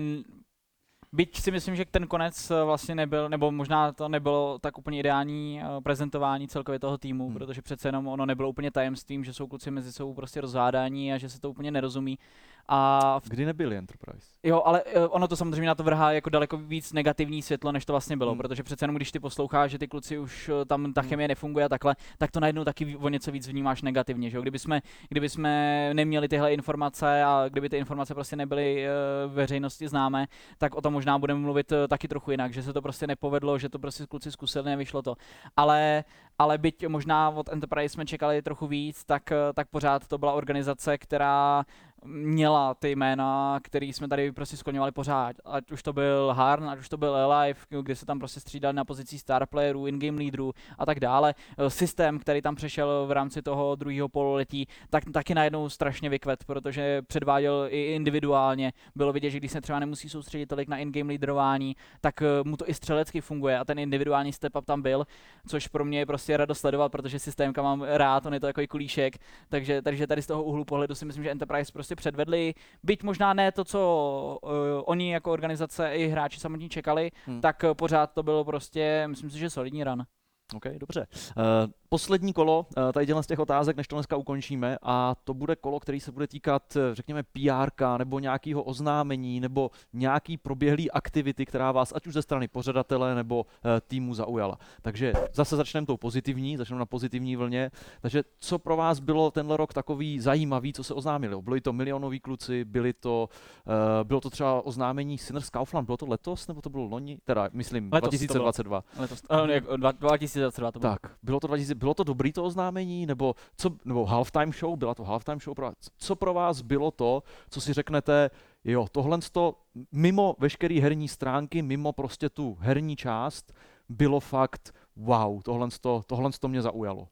S3: Byť si myslím, že ten konec eh, vlastně nebyl, nebo možná to nebylo tak úplně ideální eh, prezentování celkově toho týmu, hmm. protože přece jenom ono nebylo úplně tajemstvím, že jsou kluci mezi sebou prostě rozhádání a že se to úplně nerozumí. A
S1: v... Kdy nebyli Enterprise?
S3: Jo, ale eh, ono to samozřejmě na to vrhá jako daleko víc negativní světlo, než to vlastně bylo, hmm. protože přece jenom když ty posloucháš, že ty kluci už eh, tam ta hmm. chemie nefunguje a takhle, tak to najednou taky o něco víc vnímáš negativně, že jo? Kdyby jsme, kdyby jsme neměli tyhle informace a kdyby ty informace prostě nebyly uh, veřejnosti známé, tak o tom možná budeme mluvit taky trochu jinak, že se to prostě nepovedlo, že to prostě kluci zkusili, nevyšlo to. Ale, ale byť možná od Enterprise jsme čekali trochu víc, tak, tak pořád to byla organizace, která měla ty jména, který jsme tady prostě skloňovali pořád. Ať už to byl Harn, ať už to byl Alive, kde se tam prostě střídali na pozici star playerů, in-game leaderů a tak dále. Eh, systém, který tam přešel v rámci toho druhého pololetí, tak taky najednou strašně vykvet, protože předváděl i individuálně. Bylo vidět, že když se třeba nemusí soustředit tolik na in-game leaderování, tak eh, mu to i střelecky funguje a ten individuální step up tam byl, což pro mě je prostě radost sledovat, protože systémka mám rád, on je to jako kulíšek, takže, takže tady z toho úhlu pohledu si myslím, že Enterprise prostě předvedli, byť možná ne to, co uh, oni jako organizace i hráči samotní čekali, hmm. tak pořád to bylo prostě, myslím si, že solidní run.
S1: OK, dobře. Uh, poslední kolo uh, tady z těch otázek, než to dneska ukončíme, a to bude kolo, který se bude týkat, eh, řekněme, PR nebo nějakého oznámení nebo nějaký proběhlý aktivity, která vás ať už ze strany pořadatele nebo uh, týmu zaujala. Takže zase začneme tou pozitivní, začneme na pozitivní vlně. Takže co pro vás bylo tenhle rok takový zajímavý, co se oznámili? Byli to milionoví kluci, byli to, bylo to třeba oznámení Sinners Kaufland, bylo to letos nebo to bylo loni? Teda, myslím, letos 2022.
S3: To bylo. Letos, uh, 2022 to
S1: bylo. Tak, bylo to 2000, bylo to dobrý to oznámení, nebo, co, nebo halftime show, byla to halftime show pro vás. Co pro vás bylo to, co si řeknete, jo, tohle to mimo veškeré herní stránky, mimo prostě tu herní část, bylo fakt wow, tohle to, tohle to mě zaujalo.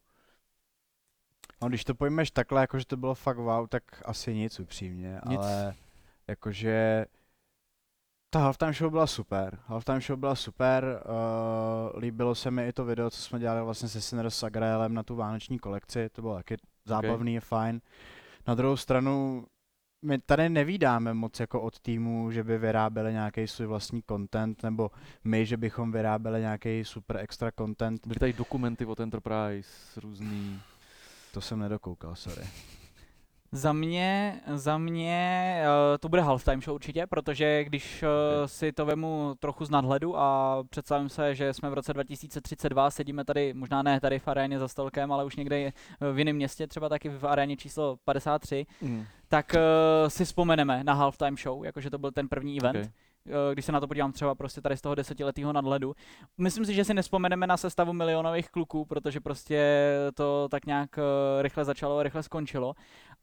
S2: No, když to pojmeš takhle, jakože to bylo fakt wow, tak asi nic upřímně, nic. ale jakože ta halftime show byla super. Halftime show byla super. Uh, líbilo se mi i to video, co jsme dělali vlastně se Sinners s na tu vánoční kolekci. To bylo taky zábavný, okay. fajn. Na druhou stranu my tady nevídáme moc jako od týmu, že by vyráběli nějaký svůj vlastní content, nebo my, že bychom vyráběli nějaký super extra content.
S1: Byly tady dokumenty od Enterprise různý.
S2: To jsem nedokoukal, sorry.
S3: Za mě, za mě uh, to bude halftime show určitě, protože když uh,
S1: Okay.
S3: si to vemu trochu z nadhledu a představím se, že jsme v roce 2032, sedíme tady, možná ne tady v aréně za stolkem, ale už někde eh, v jiném městě, třeba taky v aréně číslo 53,
S1: Mm.
S3: tak uh, si vzpomeneme na halftime show, jakože to byl ten první event.
S1: Okay.
S3: když se na to podívám třeba prostě tady z toho desetiletého nadhledu. Myslím si, že si nespomeneme na sestavu milionových kluků, protože prostě to tak nějak rychle začalo a rychle skončilo,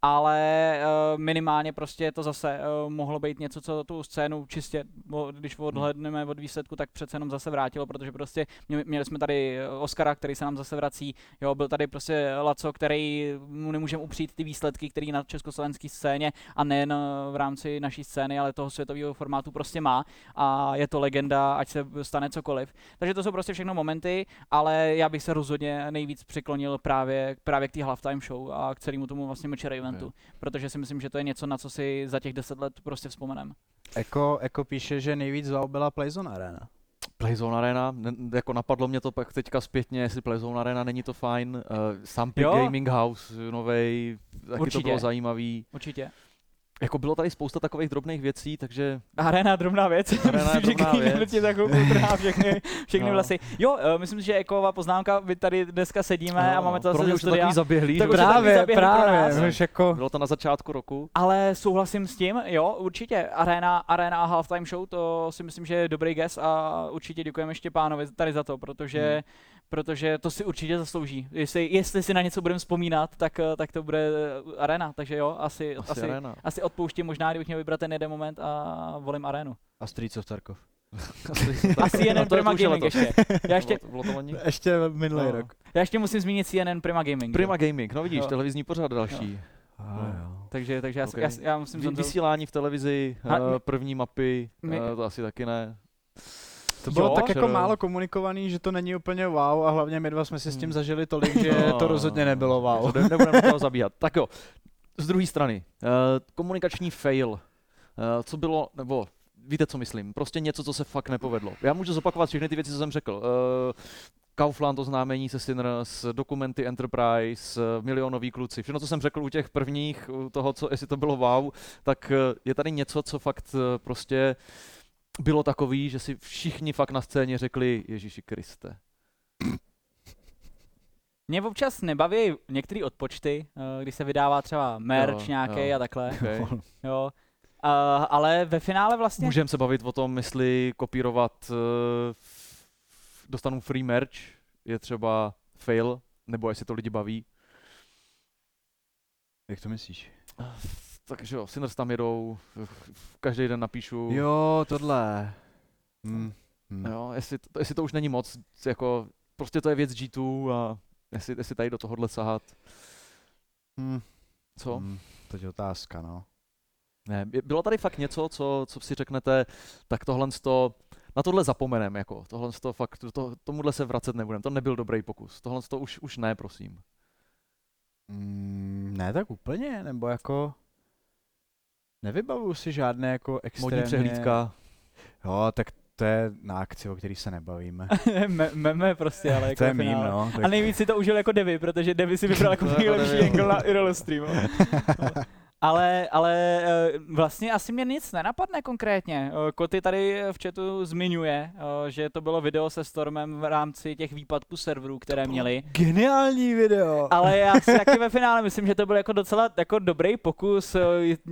S3: ale eh, minimálně prostě to zase eh, mohlo být něco, co tu scénu čistě, když odhledneme od výsledku, tak přece jenom zase vrátilo, protože prostě mě- měli jsme tady eh, Oscara, který se nám zase vrací, jo, byl tady prostě Laco, který mu nemůžeme upřít ty výsledky, který na československé scéně a nejen v rámci naší scény, ale toho světového formátu prostě má. A je to legenda, ať se stane cokoliv. Takže to jsou prostě všechno momenty, ale já bych se rozhodně nejvíc přiklonil právě, právě k té halftime show a k celému tomu vlastně Mečer eventu,
S1: Ok.
S3: protože si myslím, že to je něco, na co si za těch deset let prostě vzpomenem.
S2: Eko, Eko píše, že nejvíc byla Playzone Arena.
S1: Playzone Arena, ne, jako napadlo mě to pak teďka zpětně, jestli Playzone Arena není to fajn. Uh, Sampy
S3: Jo.
S1: Gaming House, novej, taky
S3: Určitě.
S1: to bylo zajímavý.
S3: Určitě.
S1: Jako bylo tady spousta takových drobných věcí, takže
S3: Arena drobná věc.
S1: Arena
S3: Myslím, že
S1: drobná věc.
S3: ti takovou utrhá všechny, všechny
S1: No.
S3: vlasy. Jo, eh, myslím si, že Eková poznámka, my tady dneska sedíme a máme to
S1: pro
S3: zase
S1: mě
S3: ze
S1: už to
S3: studia.
S1: takový zaběhlý,
S3: Tak
S2: Právě,
S3: zaběhlý pro nás.
S2: právě, jako...
S1: bylo to na začátku roku.
S3: Ale souhlasím s tím, jo, určitě. Arena, arena a halftime show, to si myslím, že je dobrý guess a určitě děkujeme Štěpánovi tady za to, protože,
S1: Hmm.
S3: Protože to si určitě zaslouží. Jestli, jestli si na něco budeme vzpomínat, tak, eh, tak to bude eh, arena, takže jo, asi,
S1: Asi,
S3: asi, asi,
S1: Arena.
S3: asi odpouštím možná, kdybych měl vybrat ten jeden moment a volím arenu.
S2: A Streets of Tarkov.
S1: tak-
S3: A <laughs>
S1: no,
S3: CNN
S1: je-
S3: Prima
S1: je
S3: Gaming ještě. Já ještě,
S1: Bylo to, bylo to loni?
S2: Ještě minulý
S1: No.
S2: rok.
S3: já ještě musím zmínit CNN Prima Gaming.
S1: Prima
S3: jo.
S1: Gaming, no vidíš,
S3: Jo.
S1: televizní pořad další.
S2: A jo.
S3: Takže, takže já,
S1: Ok.
S3: okay. já, já musím
S1: vysílání v televizi,
S3: A
S1: uh,
S3: my-
S1: první mapy,
S3: my-
S1: uh, to asi taky ne.
S2: To bylo
S3: Jo,
S2: tak jako
S1: včera-
S2: málo komunikovaný, že to není úplně wow a hlavně my dva jsme si s tím
S1: Hmm.
S2: zažili tolik, že
S1: No, <laughs>
S2: to rozhodně nebylo wow.
S1: To ne- nebudeme toho zabíhat. Tak jo, z druhé strany, uh, komunikační fail. Uh, co bylo, nebo víte, co myslím, prostě něco, co se fakt nepovedlo. Já můžu zopakovat všechny ty věci, co jsem řekl. Uh, Kaufland, oznámení se Sinners, dokumenty Enterprise, milionoví kluci. Všechno, co jsem řekl u těch prvních, u toho, co, jestli to bylo wow, tak je tady něco, co fakt prostě bylo takový, že si všichni fakt na scéně řekli Ježíši Kriste.
S3: Mě občas nebaví některé odpočty, eh, když se vydává třeba merch
S1: Jo,
S3: nějaký
S1: jo.
S3: a takhle.
S1: Okay. <laughs>
S3: Jo. Uh, ale ve finále vlastně...
S1: Můžeme se bavit o tom, jestli kopírovat uh, dostanu free merch, je třeba fail, nebo jestli to lidi baví.
S2: Jak to myslíš?
S1: Takže jo, Sinners tam jedou, každý den napíšu.
S2: Jo, tohle. Hmm. Hmm.
S1: Jo, jestli, to, jestli to už není moc, jako, prostě to je věc G2 a jestli, jestli tady do tohohle sahat.
S2: Hmm.
S1: Co?
S2: Hmm. Teď je otázka, no.
S1: Ne, bylo tady fakt něco, co, co si řeknete, tak tohle to, na tohle zapomenem, jako, tohle to fakt, to, tomuhle se vracet nebudem, to nebyl dobrý pokus, tohle to už, už ne, prosím.
S2: Mm, ne tak úplně, nebo jako... Nevybavuju si žádné jako extrémně...
S1: Modní přehlídka,
S2: Jo, tak to je na akci, o který se nebavíme. <laughs>
S3: Me- meme prostě, ale <laughs> jako
S2: to je
S3: ve
S2: mím, no.
S3: A nejvíc si to užil jako Devi, protože Devi si <laughs> vybral jako
S1: jako
S3: nejlepší angle na Irolo streamu. Ale, ale eh, vlastně asi mě nic nenapadne konkrétně. Eh, Koty tady v chatu zmiňuje, eh, že to bylo video se Stormem v rámci těch výpadků serverů, které měli.
S2: Geniální video!
S3: Ale já si taky ve <laughs> finále myslím, že to byl jako docela jako dobrý pokus,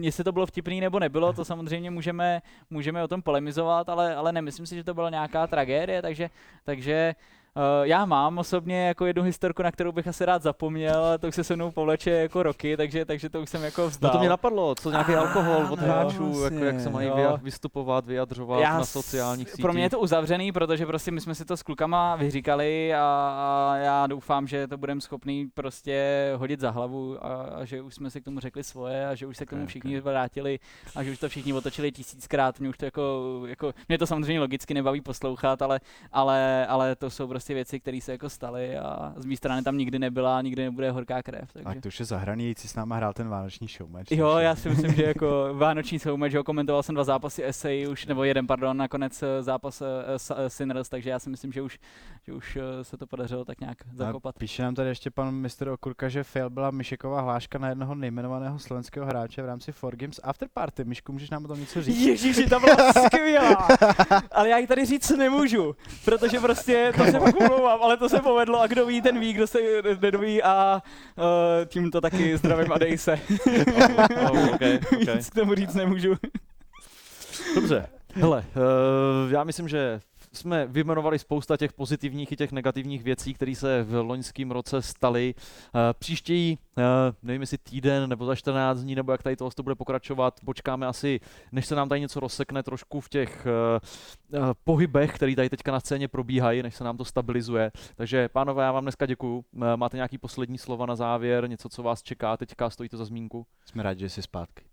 S3: jestli to bylo vtipný nebo nebylo, to samozřejmě můžeme, můžeme o tom polemizovat, ale, ale nemyslím si, že to byla nějaká tragédie, takže, takže já mám osobně jako jednu historku, na kterou bych asi rád zapomněl, a to už se se mnou povleče jako roky, takže, takže to už jsem jako
S1: no
S3: vzdal.
S1: to mě napadlo, co nějaký
S2: Ah,
S1: alkohol od
S2: no,
S1: hráčů, jako
S2: vlastně,
S1: jak se mají
S3: jo.
S1: vystupovat, vyjadřovat
S3: Já
S1: na sociálních sítích.
S3: Pro mě je to uzavřený, protože prostě my jsme si to s klukama vyříkali a, a já doufám, že to budeme schopný prostě hodit za hlavu a, a že už jsme si k tomu řekli svoje a že už se k tomu všichni
S2: ok.
S3: vrátili a že už to všichni otočili tisíckrát. Mě už to jako, jako mě to samozřejmě logicky nebaví poslouchat, ale, ale, ale to jsou prostě prostě věci, které se jako staly a z mé strany tam nikdy nebyla, nikdy nebude horká krev. Takže.
S2: Tak to už je zahraný, si s náma hrál ten vánoční showmatch.
S3: Jo,
S2: takže-
S3: já si myslím, že jako vánoční showmatch, jo, komentoval jsem dva zápasy essay už, nebo jeden, pardon, nakonec eh, zápas eh, s- eh, Sinners, takže já si myslím, že už, že už eh, se to podařilo tak nějak
S2: A
S3: zakopat.
S2: Píše nám tady ještě pan Mr. Okurka, že fail byla Myšeková hláška na jednoho nejmenovaného slovenského hráče v rámci 4Games Afterparty. Myšku, můžeš nám o tom něco říct?
S3: Ježíši, ta byla skvělá. Ale já ji tady říct nemůžu, protože prostě to se fakt omlouvám, ale to se povedlo a kdo ví, ten ví, kdo se nedoví a uh, tím to taky zdravím a dej se.
S1: Oh, okay, okay.
S3: Víc k tomu říct nemůžu.
S1: Dobře. Hele, uh, já myslím, že jsme vyjmenovali spousta těch pozitivních i těch negativních věcí, které se v loňském roce staly. Uh, příští, uh, nevím jestli týden nebo za 14 dní, nebo jak tady to bude pokračovat, počkáme asi, než se nám tady něco rozsekne trošku v těch uh, pohybech, které tady teďka na scéně probíhají, než se nám to stabilizuje. Takže pánové, já vám dneska děkuju. Máte nějaký poslední slova na závěr, něco, co vás čeká teďka, stojí to za zmínku?
S2: Jsme rádi, že jsi zpátky.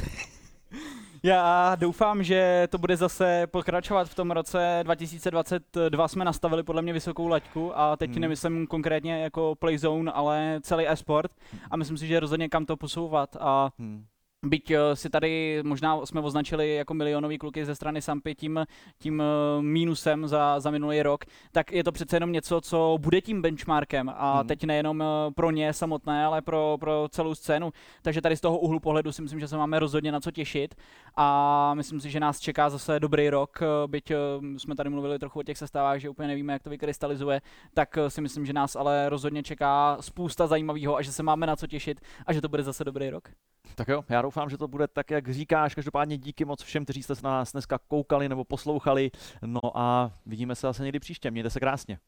S2: <laughs>
S3: Já doufám, že to bude zase pokračovat v tom roce 2022. Jsme nastavili podle mě vysokou laťku a teď
S1: Hmm.
S3: nemyslím konkrétně jako Playzone, ale celý e-sport a myslím si, že rozhodně kam to posouvat a
S1: Hmm.
S3: Byť eh, si tady možná jsme označili jako milionový kluky ze strany Sampy tím, tím eh, mínusem za, za minulý rok, tak je to přece jenom něco, co bude tím benchmarkem a
S1: Hmm.
S3: teď nejenom eh, pro ně samotné, ale pro, pro celou scénu. Takže tady z toho úhlu pohledu si myslím, že se máme rozhodně na co těšit a myslím si, že nás čeká zase dobrý rok, byť jsme tady mluvili trochu o těch sestavách, že úplně nevíme, jak to vykrystalizuje, tak si myslím, že nás ale rozhodně čeká spousta zajímavého a že se máme na co těšit a že to bude zase dobrý rok.
S1: Tak jo, já doufám, že to bude tak, jak říkáš. Každopádně díky moc všem, kteří jste se na nás dneska koukali nebo poslouchali. No a vidíme se zase někdy příště. Mějte se krásně.